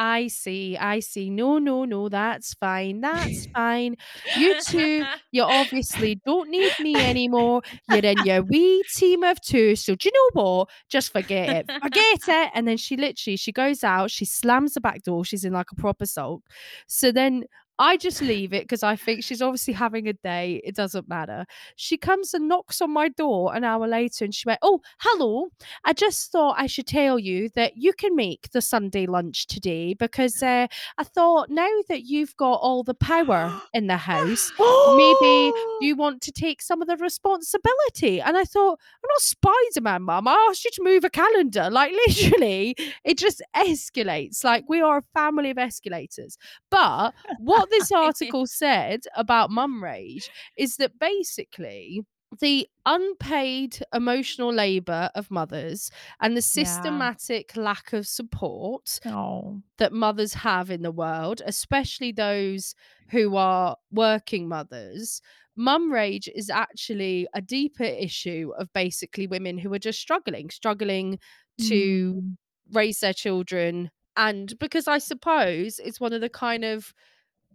I see, I see. No, no, no, that's fine. That's [laughs] fine. You two, you obviously don't need me anymore. You're in your wee team of two. So do you know what? Just forget it. Forget it. And then she literally she goes out, she slams the back door. She's in like a proper sulk. So then I just leave it because I think she's obviously having a day. It doesn't matter. She comes and knocks on my door an hour later and she went, Oh, hello. I just thought I should tell you that you can make the Sunday lunch today because [gasps] uh, I thought now that you've got all the power [gasps] in the house, maybe [gasps] you want to take some of the responsibility. And I thought, I'm not Spider Man, mum. I asked you to move a calendar. Like, literally, it just escalates. Like, we are a family of escalators. But [laughs] what this [laughs] article said about mum rage is that basically, the unpaid emotional labor of mothers and the Yeah. systematic lack of support Oh. that mothers have in the world, especially those who are working mothers, mum rage is actually a deeper issue of basically women who are just struggling, struggling to Mm. raise their children. And because I suppose it's one of the kind of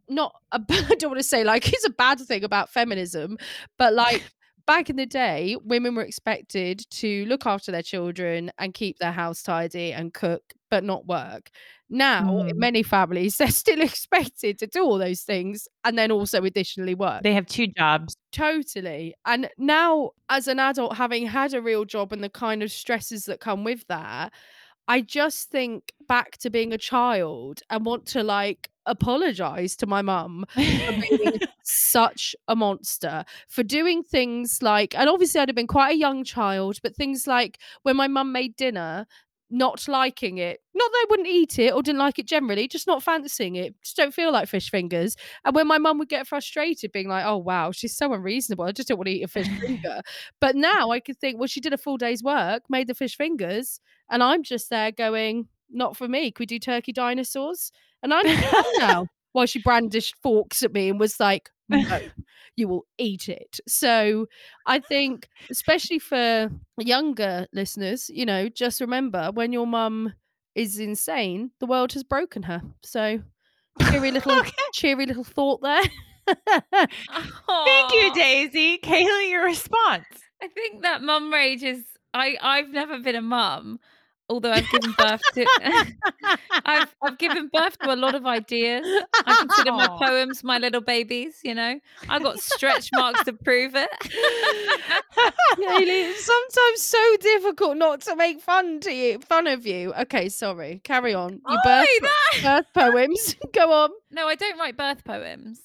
not a bad, [laughs] I don't want to say like it's a bad thing about feminism, but [laughs] like back in the day, women were expected to look after their children and keep their house tidy and cook, but not work. Now, in Mm. many families, [laughs] they're still expected to do all those things and then also additionally work. They have two jobs. Totally. And now, as an adult, having had a real job and the kind of stresses that come with that, I just think back to being a child and want to like apologize to my mum [laughs] for being such a monster for doing things like and obviously I'd have been quite a young child but things like when my mum made dinner not liking it not that I wouldn't eat it or didn't like it generally just not fancying it just don't feel like fish fingers and when my mum would get frustrated being like oh wow she's so unreasonable I just don't want to eat a fish [laughs] finger. But now I could think well she did a full day's work made the fish fingers and I'm just there going not for me can we do turkey dinosaurs and I'm [laughs] now while she brandished forks at me and was like, no, you will eat it. So I think, especially for younger listeners, you know, just remember when your mum is insane, the world has broken her. So cheery [laughs] little, Okay. cheery little thought there. Thank you, [laughs] Daisy. Kaylee, your response. I think that mum rage is I I've never been a mum. Although I've given birth to [laughs] I've I've given birth to a lot of ideas. I consider my poems my little babies, you know. I've got stretch marks to prove it. [laughs] Kaylee, it's sometimes so difficult not to make fun to you, fun of you. Okay, sorry. Carry on. You birth, that- birth poems. [laughs] Go on. No, I don't write birth poems.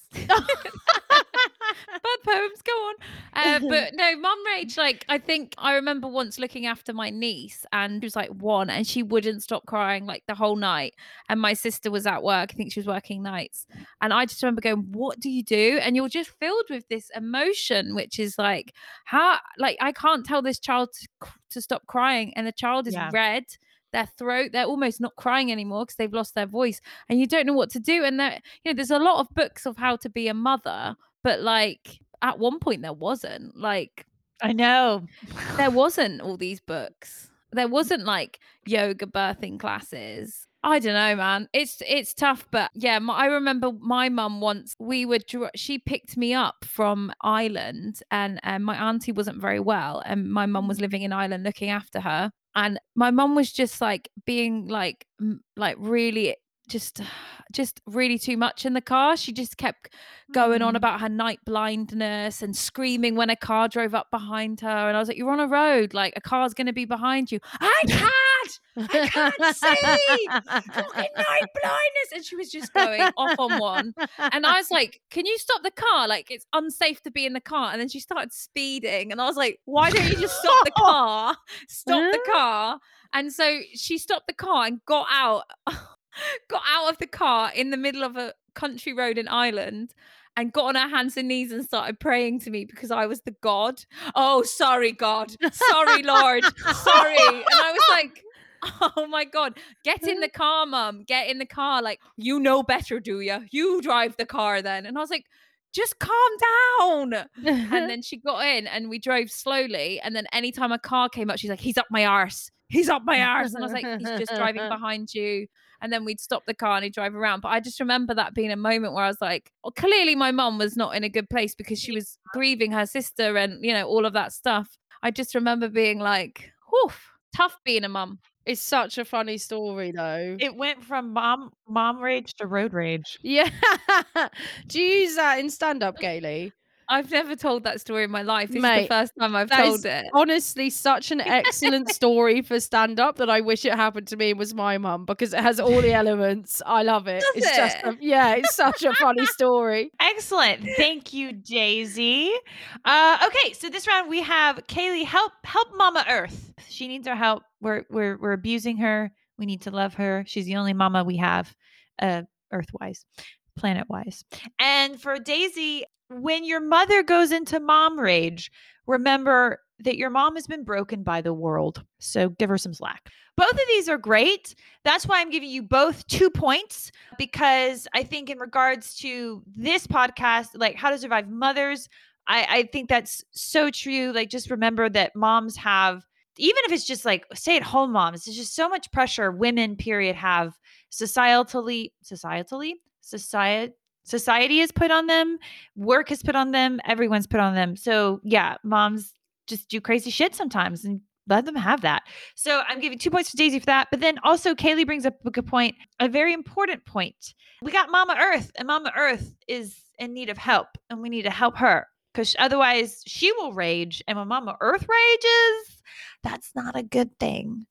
Birth poems, go on. Uh, [laughs] but no, mum rage. Like I think I remember once looking after my niece, and she was like one, and she wouldn't stop crying like the whole night. And my sister was at work. I think she was working nights, and I just remember going, "What do you do?" And you're just filled with this emotion, which is like, how? Like I can't tell this child to, to stop crying, and the child is Yeah. red. Their throat, they're almost not crying anymore because they've lost their voice, and you don't know what to do. And there, you know, there's a lot of books of how to be a mother, but like at one point there wasn't. Like I know. there [laughs] wasn't all these books. There mm. wasn't like yoga birthing classes. I don't know, man. It's it's tough, but yeah, my, I remember my mum once. We were she picked me up from Ireland, and and my auntie wasn't very well, and my mum was mm. living in Ireland looking after her, and my mum was just like being like m- like really just [sighs] just really too much in the car. She just kept going on Mm. about her night blindness and screaming when a car drove up behind her. And I was like, You're on a road, like a car's gonna be behind you. I can't! I can't see! Fucking night [laughs] blindness. And she was just going off on one. And I was like, Can you stop the car? Like it's unsafe to be in the car. And then she started speeding. And I was like, Why don't you just stop the [laughs] car? Stop the car. And so she stopped the car and got out, [laughs] got out of the car in the middle of a country road in Ireland and got on her hands and knees and started praying to me because I was the God. Oh, sorry, God. Sorry, Lord. Sorry. And I was like, [laughs] Oh my God, get in the [laughs] car, mum. Get in the car. Like, you know better, do you? You drive the car then. And I was like, just calm down. And then she got in and we drove slowly. And then anytime a car came up, she's like, he's up my arse. He's up my arse. And I was like, he's just driving behind you. And then we'd stop the car and he'd drive around. But I just remember that being a moment where I was like, well, clearly my mum was not in a good place because she was grieving her sister and, you know, all of that stuff. I just remember being like, whew, tough being a mum. it's such a funny story, though. It went from mom mom rage to road rage. yeah. [laughs] Do you use that in stand up, Kaylee? I've never told that story in my life. This is the first time I've told it. honestly such an excellent [laughs] story for stand up that I wish it happened to me and was my mum because it has all the elements. I love it. Does it's just a, yeah, it's such a funny story. Excellent. Thank you, Daisy. Uh, okay, so this round we have Kaylee help help Mama Earth. She needs our help. We're we're we're abusing her. We need to love her. She's the only mama we have, uh, Earth wise, planet wise. And for Daisy, when your mother goes into mom rage, remember that your mom has been broken by the world. So give her some slack. Both of these are great. That's why I'm giving you both two points because I think, in regards to this podcast, like how to survive mothers, I, I think that's so true. Like, just remember that moms have, even if it's just like stay at home moms, it's just so much pressure women, period, have societally, societally, society. Society has put on them, work has put on them, everyone's put on them. So, yeah, moms just do crazy shit sometimes and let them have that. So I'm giving two points to Daisy for that. But then also Kaylee brings up a good point, a very important point. We got Mama Earth, and Mama Earth is in need of help, and we need to help her because otherwise she will rage. And when Mama Earth rages, that's not a good thing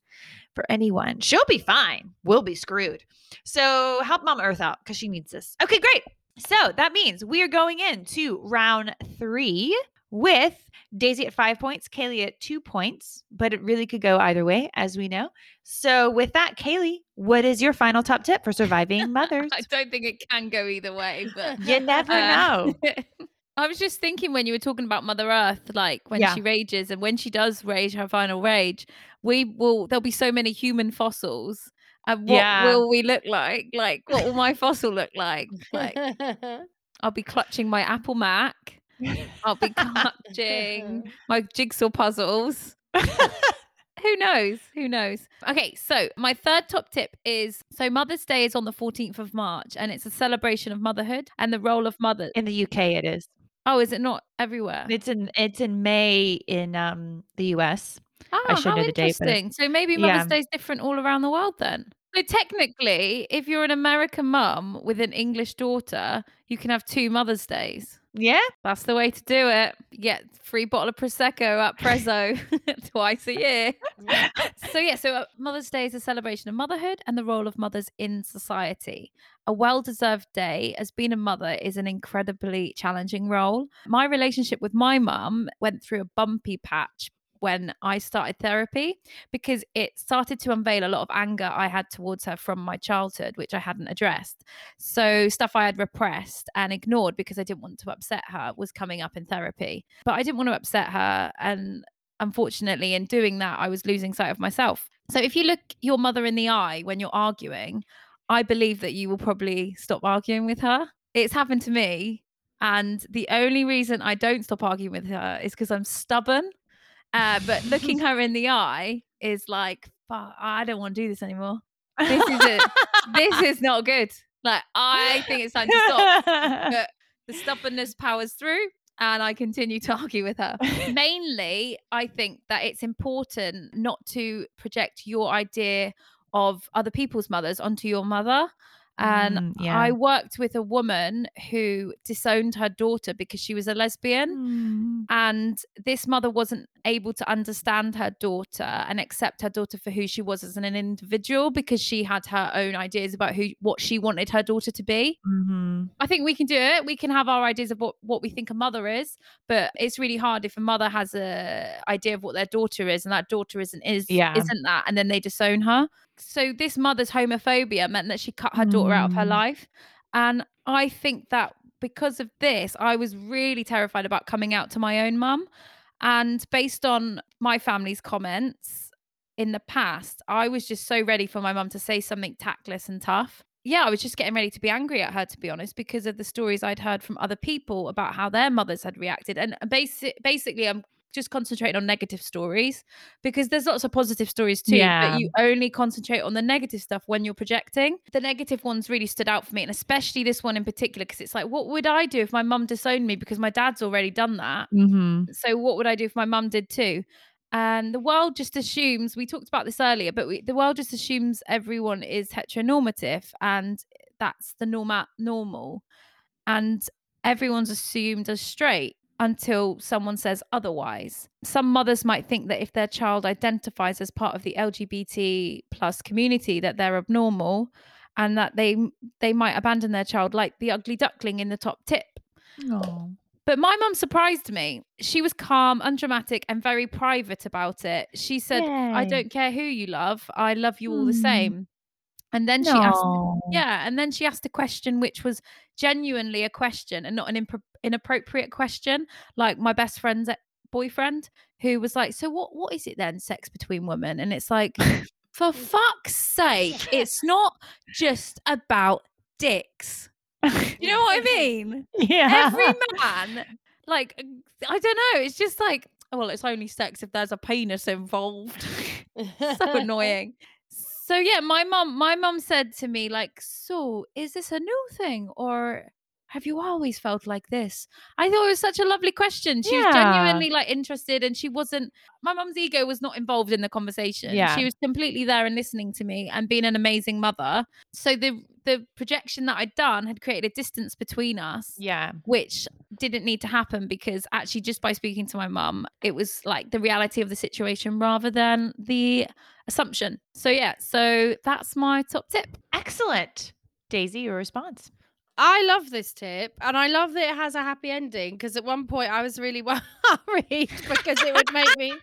for anyone. She'll be fine. We'll be screwed. So help Mama Earth out because she needs this. Okay, great. So that means we are going into round three with Daisy at five points, Kaylee at two points, but it really could go either way, as we know. So, with that, Kaylee, what is your final top tip for surviving [laughs] mothers? I don't think it can go either way, but [laughs] you never Uh, know. [laughs] I was just thinking when you were talking about Mother Earth, like when Yeah. she rages and when she does rage her final rage, we will there'll be so many human fossils. And what Yeah. will we look like? Like what will my fossil look like? Like [laughs] I'll be clutching my Apple Mac. I'll be clutching [laughs] my jigsaw puzzles. [laughs] Who knows? Who knows? Okay, so my third top tip is so Mother's Day is on the 14th of March and it's a celebration of motherhood and the role of mother. In the UK, it is. Oh, is it not everywhere? It's in it's in May in um the US. Ah, should how know the date, but. So maybe Yeah. Mother's Day is different all around the world then. So technically, if you're an American mum with an English daughter, you can have two Mother's Days. Yeah. That's the way to do it. Get free bottle of prosecco at Prezzo [laughs] twice a year. so yeah, so uh, Mother's Day is a celebration of motherhood and the role of mothers in society. A well-deserved day as being a mother is an incredibly challenging role. My relationship with my mum went through a bumpy patch when I started therapy because it started to unveil a lot of anger I had towards her from my childhood, which I hadn't addressed. So, stuff I had repressed and ignored because I didn't want to upset her was coming up in therapy. But I didn't want to upset her. And unfortunately, in doing that, I was losing sight of myself. So, if you look your mother in the eye when you're arguing, I believe that you will probably stop arguing with her. It's happened to me. And the only reason I don't stop arguing with her is because I'm stubborn. Uh, but looking [laughs] her in the eye is like, "Fuck, I don't want to do this anymore. This is it. This is [laughs] not good. Like, I think it's time to stop. [laughs] But the stubbornness powers through, and I continue to argue with her. Mainly, I think that it's important not to project your idea of other people's mothers onto your mother. And Mm, yeah. I worked with a woman who disowned her daughter because she was a lesbian. Mm. And this mother wasn't able to understand her daughter and accept her daughter for who she was as an individual because she had her own ideas about who what she wanted her daughter to be. Mhm. I think we can do it. We can have our ideas of what, what we think a mother is, but it's really hard if a mother has a idea of what their daughter is and that daughter isn't is Yeah. isn't that and then they disown her. So this mother's homophobia meant that she cut her daughter out of her Mm. life. And I think that because of this, I was really terrified about coming out to my own mum. And based on my family's comments in the past, I was just so ready for my mum to say something tactless and tough. Yeah, I was just getting ready to be angry at her, to be honest, because of the stories I'd heard from other people about how their mothers had reacted. And basic, basically, I'm just concentrating on negative stories because there's lots of positive stories too, Yeah. but you only concentrate on the negative stuff when you're projecting. The negative ones really stood out for me, and especially this one in particular, because it's like, what would I do if my mum disowned me because my dad's already done that? Mhm. so what would I do if my mum did too? And the world just assumes we talked about this earlier, but we, the world just assumes everyone is heteronormative, and that's the normal normal, and everyone's assumed as straight until someone says otherwise. Some mothers might think that if their child identifies as part of the LGBT plus community, that they're abnormal, and that they they might abandon their child, like the ugly duckling in the top tip. Oh. But my mum surprised me. She was calm, undramatic, and very private about it. She said, I don't care who you love, I love you all the Mm. same. And then she asked, yeah, and then she asked a question which was genuinely a question and not an impro- inappropriate question, like my best friend's boyfriend, who was like, So what what is it then, sex between women? And it's like, for [laughs] fuck's sake, it's not just about dicks. You know what I [laughs] mean? Yeah. every man like i don't know it's just like well it's only sex if there's a penis involved [laughs] so annoying so yeah my mom, my mum said to me like so is this a new thing or have you always felt like this i thought it was such a lovely question she was Yeah. genuinely like interested and she wasn't my mom's ego was not involved in the conversation Yeah. she was completely there and listening to me and being an amazing mother so the the projection that i'd done had created a distance between us Yeah. which didn't need to happen because actually just by speaking to my mum it was like the reality of the situation rather than the assumption so yeah so that's my top tip Excellent. Daisy, your response. I love this tip, and I love that it has a happy ending. Because at one point I was really [laughs] worried because it would make me,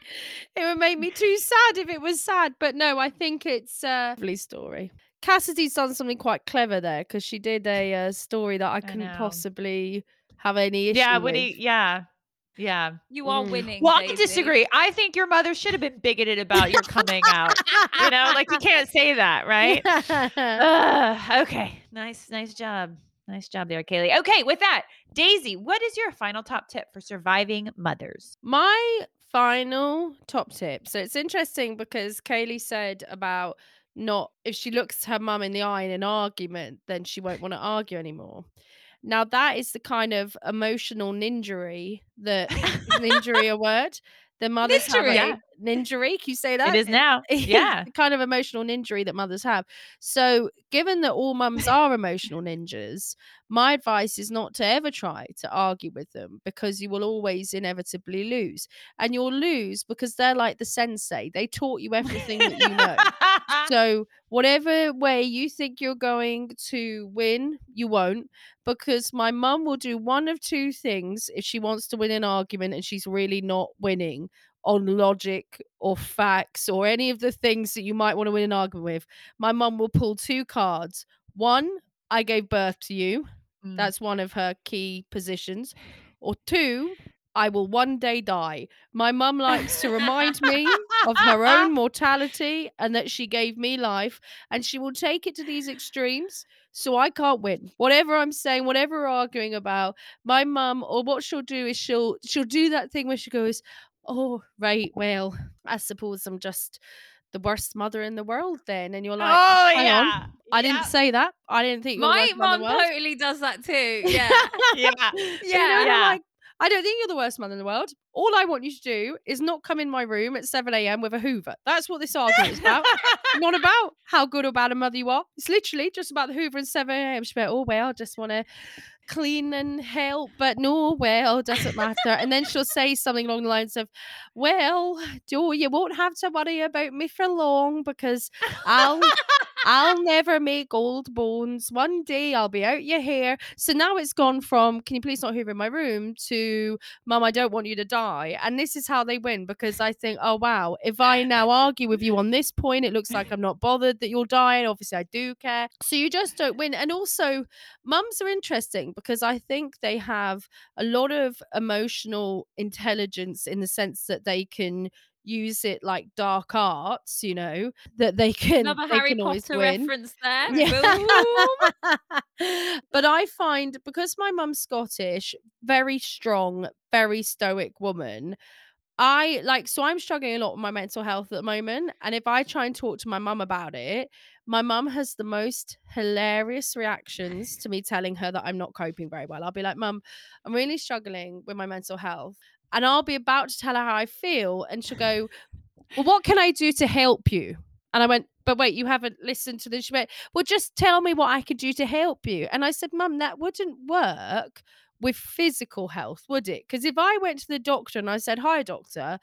it would make me too sad if it was sad. But no, I think it's a lovely story. Cassidy's done something quite clever there because she did a uh, story that I couldn't know. possibly have any issue Yeah. with. What do you, yeah. Yeah. you are Mm. winning Well, I Daisy. disagree. I think your mother should have been bigoted about your coming out. You know, like you can't [laughs] say that, right? Ugh, okay. Nice, nice job. Nice job there, Kaylee. Okay, with that, Daisy, what is your final top tip for surviving mothers? My final top tip. So it's interesting because Kaylee said about not if she looks her mum in the eye in an argument, then she won't want to argue anymore. Now that is the kind of emotional ninjury that [laughs] is ninjury a word. The mothers have a, Yeah. Ninjury. Can you say that? It is now. [laughs] Yeah. the kind of emotional ninjury that mothers have. So, given that all mums [laughs] are emotional ninjas, my advice is not to ever try to argue with them because you will always inevitably lose. And you'll lose because they're like the sensei. They taught you everything that you know. [laughs] So, whatever way you think you're going to win, you won't because my mum will do one of two things if she wants to win an argument and she's really not winning on logic or facts or any of the things that you might want to win an argument with. My mum will pull two cards. One, I gave birth to you. Mm. That's one of her key positions. Or two, I will one day die. My mum likes to remind me of her own [laughs] mortality and that she gave me life, and she will take it to these extremes. So I can't win. Whatever I'm saying, whatever we're arguing about, my mum or what she'll do is she'll she'll do that thing where she goes, "Oh right, well, I suppose I'm just." The worst mother in the world, then, and you're like, oh yeah. on, I didn't say that. I didn't think you were the My worst mother in mum totally does that too. Yeah. [laughs] Yeah. So, you know, Yeah. Yeah. like, I don't think you're the worst mother in the world. All I want you to do is not come in my room at 7 a.m. with a Hoover. That's what this argument is about. not about how good or bad a mother you are. It's literally just about the Hoover and 7 a.m. She's like, oh, well, I just want to clean and help, but no, well, doesn't matter. and then she'll say something along the lines of, well, Joe, you won't have to worry about me for long because I'll I'll never make old bones. One day I'll be out your hair. So now it's gone from can you please not hoover in my room to mum, I don't want you to die. And this is how they win because I think, oh wow, if I now argue with you on this point, it looks like I'm not bothered that die. And obviously I do care. So you just don't win. And also mums are interesting because I think they have a lot of emotional intelligence in the sense that they can use it like dark arts, you know, that they can Another they Harry can Potter reference there. Yeah. [laughs] But I find because my mum's Scottish, very strong, very stoic woman. I like so I'm struggling a lot with my mental health at the moment. And if I try and talk to my mum about it, my mum has the most hilarious reactions to me telling her that I'm not coping very well. I'll be like, Mum, I'm really struggling with my mental health. And I'll be about to tell her how I feel. And she'll [sighs] go, Well, what can I do to help you? And I went, But wait, you haven't listened to this. She went, Well, just tell me what I could do to help you. And I said, Mum, that wouldn't work with physical health, would it? Because if I went to the doctor and I said, Hi, doctor,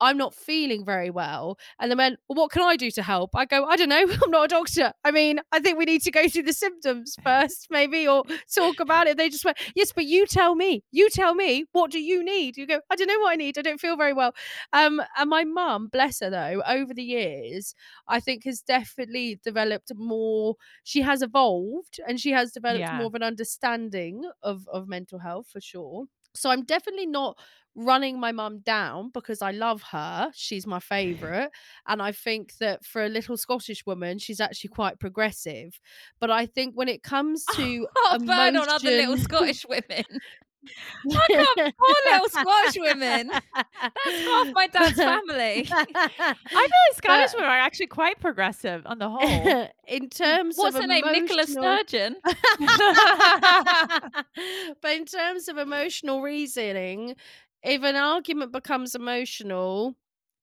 I'm not feeling very well. And they went, Well, what can I do to help? I go, I don't know. [laughs] I'm not a doctor. I mean, I think we need to go through the symptoms [laughs] first, maybe, or talk about it. They just went, Yes, but you tell me. You tell me, what do you need? You go, I don't know what I need. I don't feel very well. Um, and my mum, bless her though, over the years, I think has definitely developed more. She has evolved and she has developed Yeah. more of an understanding of of mental health for sure. So I'm definitely not running my mum down because I love her. She's my mm-hmm. favorite. And I think that for a little Scottish woman, she's actually quite progressive. But I think when it comes [laughs] to Not a burn on other little [laughs] Scottish women. Got poor little Scottish women. That's half my dad's family. [laughs] I feel like Scottish But- women are actually quite progressive on the whole. in terms What's of her name? Nicola Sturgeon. but in terms of emotional reasoning, if an argument becomes emotional,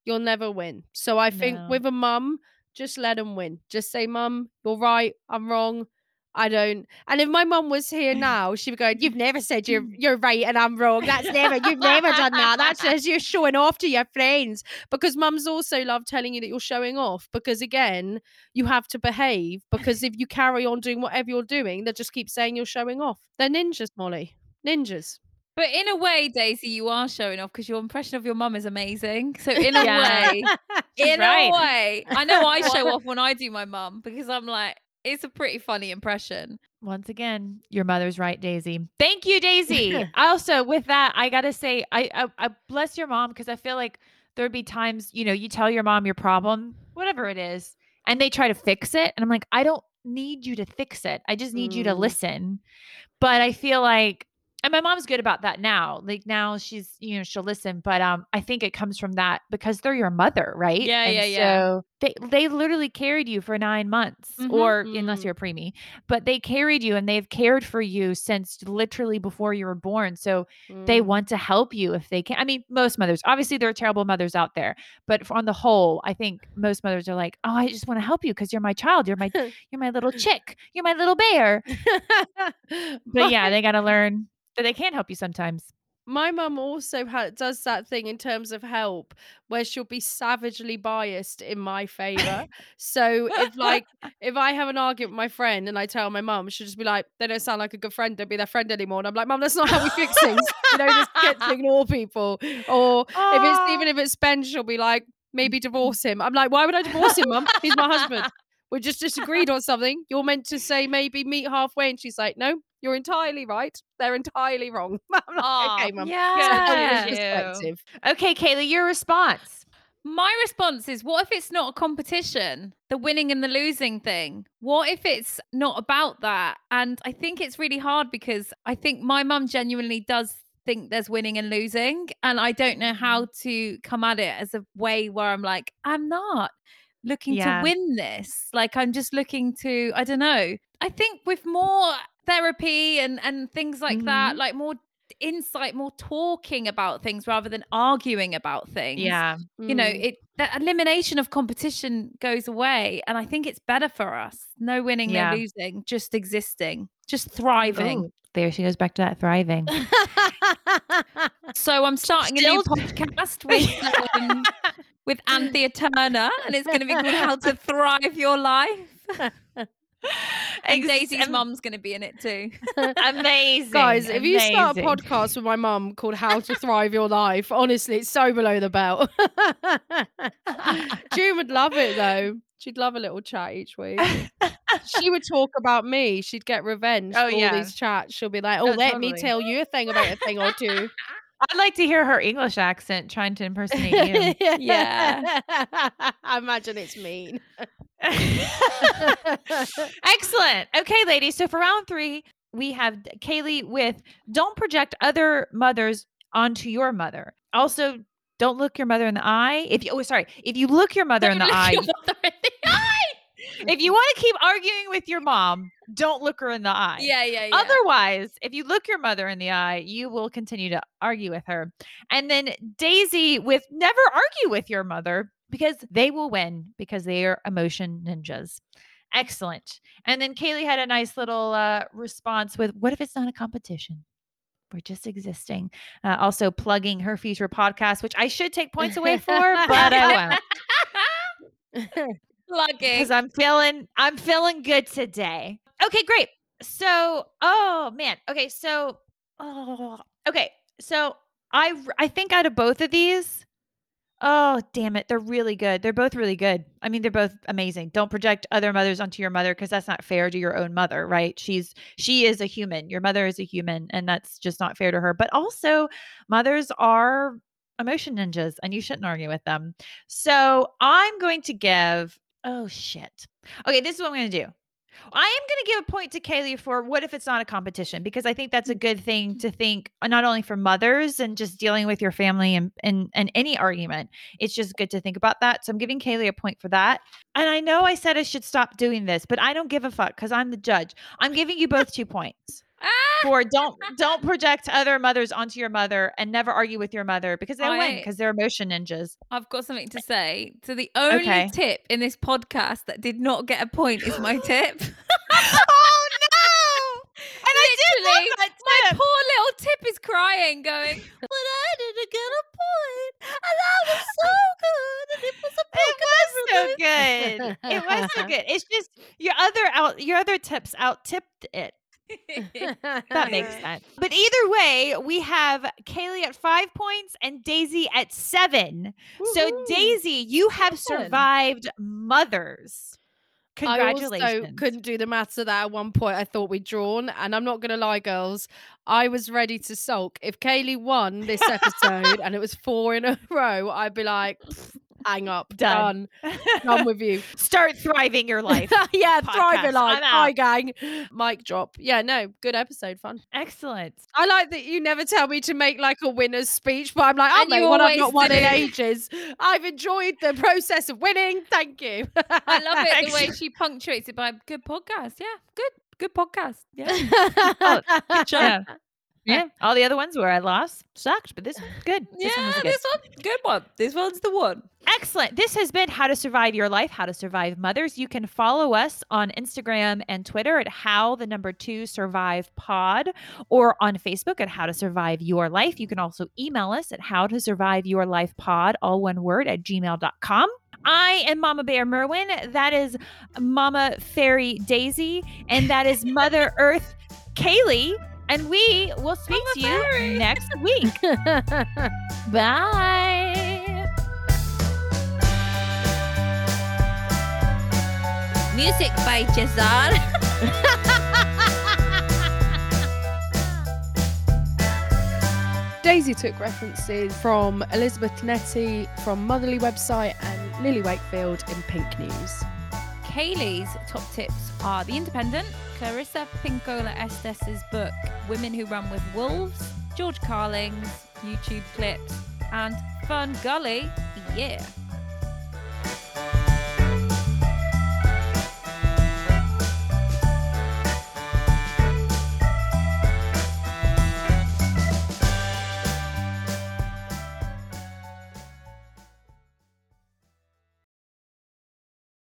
you'll never win. So I think No. with a mum, just let them win. Just say, "Mum, you're right. I'm wrong. I don't." And if my mum was here [laughs] now, she would go, "You've never said you're [laughs] you're right and I'm wrong. That's never. You've never done that. That's just you're showing off to your friends." Because mums also love telling you that you're showing off. Because again, you have to behave. Because if you carry on doing whatever you're doing, they just keep saying you're showing off. They're ninjas, Molly. Ninjas. But in a way, Daisy, you are showing off because your impression of your mum is amazing. So in a Yeah. way, [laughs] in right. a way, I know I show [laughs] off when I do my mum because I'm like, it's a pretty funny impression. Once again, your mother's right, Daisy. Thank you, Daisy. [laughs] also, with that, I gotta say, I I, I bless your mom because I feel like there'd be times, you know, you tell your mom your problem, whatever it is, and they try to fix it, and I'm like, I don't need you to fix it. I just need you to Mm. listen. But I feel like and my mom's good about that now. Like now she's, you know, she'll listen, but um I think it comes from that because they're your mother, right? Yeah, And yeah, yeah. So they they literally carried you for 9 months Mhm. or unless Mm. you're a preemie, but they carried you and they've cared for you since literally before you were born. So they Mm. want to help you if they can. I mean, most mothers, obviously there are terrible mothers out there, but on the whole, I think most mothers are like, "Oh, I just want to help you because you're my child. You're my [laughs] you're my little chick. You're my little bear." [laughs] But yeah, they got to learn they can't help you sometimes. My mum also ha- does that thing in terms of help where she'll be savagely biased in my favor. [laughs] so if like [laughs] if I have an argument with my friend and I tell my mum, she'll just be like, "They don't sound like a good friend. Don't be their friend anymore." And I'm like, "Mum, that's not how we fix things. You know, just get to [laughs] ignore people." Or if it's even ah. if it's Ben, she'll be like, "Maybe divorce him." I'm like, "Why would I divorce him, Mum? He's my husband. We just disagreed on something. You're meant to say maybe meet halfway." And she's like, "No, you're entirely right. They're entirely wrong." [laughs] I'm like, Aw, "Okay, Mum." Yeah. So Yeah. perspective. Okay, Kaylee, your response. My response is what if it's not a competition? The winning and the losing thing. What if it's not about that? And I think it's really hard because I think my mum genuinely does think there's winning and losing. And I don't know how mm. to come at it as a way where I'm like, I'm not looking Yeah. to win this. Like I'm just looking to, I don't know. I think with more therapy and and things like that, like more insight, more talking about things rather than arguing about things Yeah. you know Mm. it the elimination of competition goes away and i think it's better for us no winning Yeah. no losing just existing just thriving Ooh, there she goes back to that thriving. [laughs] so i'm starting a new podcast [laughs] with um, with anthea [laughs] turner and it's going to be called how to thrive your life [laughs] and daisy's am- mum's going to be in it too [laughs] Amazing. Guys, if you start a podcast with my mum called How to Thrive Your Life, honestly, it's so below the belt. June would love it though. She'd love a little chat each week. she would talk about me. She'd get revenge Oh, for all these chats. She'll be like, "Oh, Oh, let me tell you a thing about a thing or two. I'd like to hear her English accent trying to impersonate you. [laughs] Yeah. [laughs] I imagine it's mean. [laughs] Excellent. Okay, ladies. So for round three, we have Kaylee with don't project other mothers onto your mother. Also, don't look your mother in the eye. If you, oh, sorry, if you look your mother Don't your mother in the eye. If you want to keep arguing with your mom, don't look her in the eye. yeah yeah yeah Otherwise, if you look your mother in the eye, you will continue to argue with her. And then Daisy with never argue with your mother because they will win because they are emotion ninjas. Excellent. And then Kaylee had a nice little uh, response with, What if it's not a competition? We're just existing. Uh, also plugging her future podcast, which I should take points away for, but I won't [laughs] [laughs] plugging because I'm feeling I'm feeling good today. Okay, great. So, oh man. Okay, so oh, okay. So I I think out of both of these, oh damn it, they're really good. They're both really good. I mean, they're both amazing. Don't project other mothers onto your mother because that's not fair to your own mother, right? She's she is a human. Your mother is a human, and that's just not fair to her. But also, mothers are emotion ninjas, and you shouldn't argue with them. So I'm going to give. Oh shit. Okay, this is what I'm going to do. I am going to give a point to Kaylee for what if it's not a competition because I think that's a good thing to think uh, not only for mothers and just dealing with your family and and and any argument. It's just good to think about that. So I'm giving Kaylee a point for that. And I know I said I should stop doing this, but I don't give a fuck because I'm the judge. I'm giving you both two points! Ah! for don't don't project other mothers onto your mother and never argue with your mother because they'll win I- because they're emotion ninjas. I've got something to say. So the only Okay. tip in this podcast that did not get a point is my tip. [laughs] oh no! And I did Literally, my poor little tip is crying, going, [laughs] "But I didn't get a point, and that was so good, and it was a point. It was so good. It was so [laughs] good. It's just your other out your other tips out tipped it. [laughs] That makes [laughs] sense. But either way, we have Kaylee at five points and Daisy at seven. So Daisy, you have survived mothers. Congratulations. I also couldn't do the maths of that at one point. I thought we'd drawn, and I'm not gonna lie, girls. I was ready to sulk. If Kaylee won this episode and it was four in a [laughs] row, I'd be like, "Pff, Hang up. Done. Done. Done with you. [laughs] Start thriving your life. [laughs] yeah, podcast. thriving life. I'm Hi, gang. Mic drop. Yeah, no, good episode. Fun. Excellent. I like that you never tell me to make like a winner's speech, but I'm like, I'll make one I've not won in ages. I've enjoyed the process of winning. Thank you. I love it the way [laughs] she punctuates it by good podcast. Yeah, good, good podcast. Yeah, Good job. Yeah. Yeah, [laughs] all the other ones where I lost sucked, but this one good. This one yeah, good. this one, good one. This one's the one. Excellent. This has been How to Survive Your Life, How to Survive Mothers. You can follow us on Instagram and Twitter at How the number two survive pod or on Facebook at How to Survive Your Life. You can also email us at How to Survive Your Life pod, all one word, at gmail.com. I am Mama Bear Merwin. That is Mama Fairy Daisy. And that is Mother [laughs] Earth Kaylee. And we will speak Mama to you next week. [laughs] Bye. Music by Jazar. [laughs] Daisy took references from Elizabeth Nettie from Motherly website and Lily Wakefield in Pink News. Kaylee's top tips are The Independent, Clarissa Pinkola Estes' book Women Who Run with Wolves, George Carlin's YouTube clips, and Fun Gully, yeah.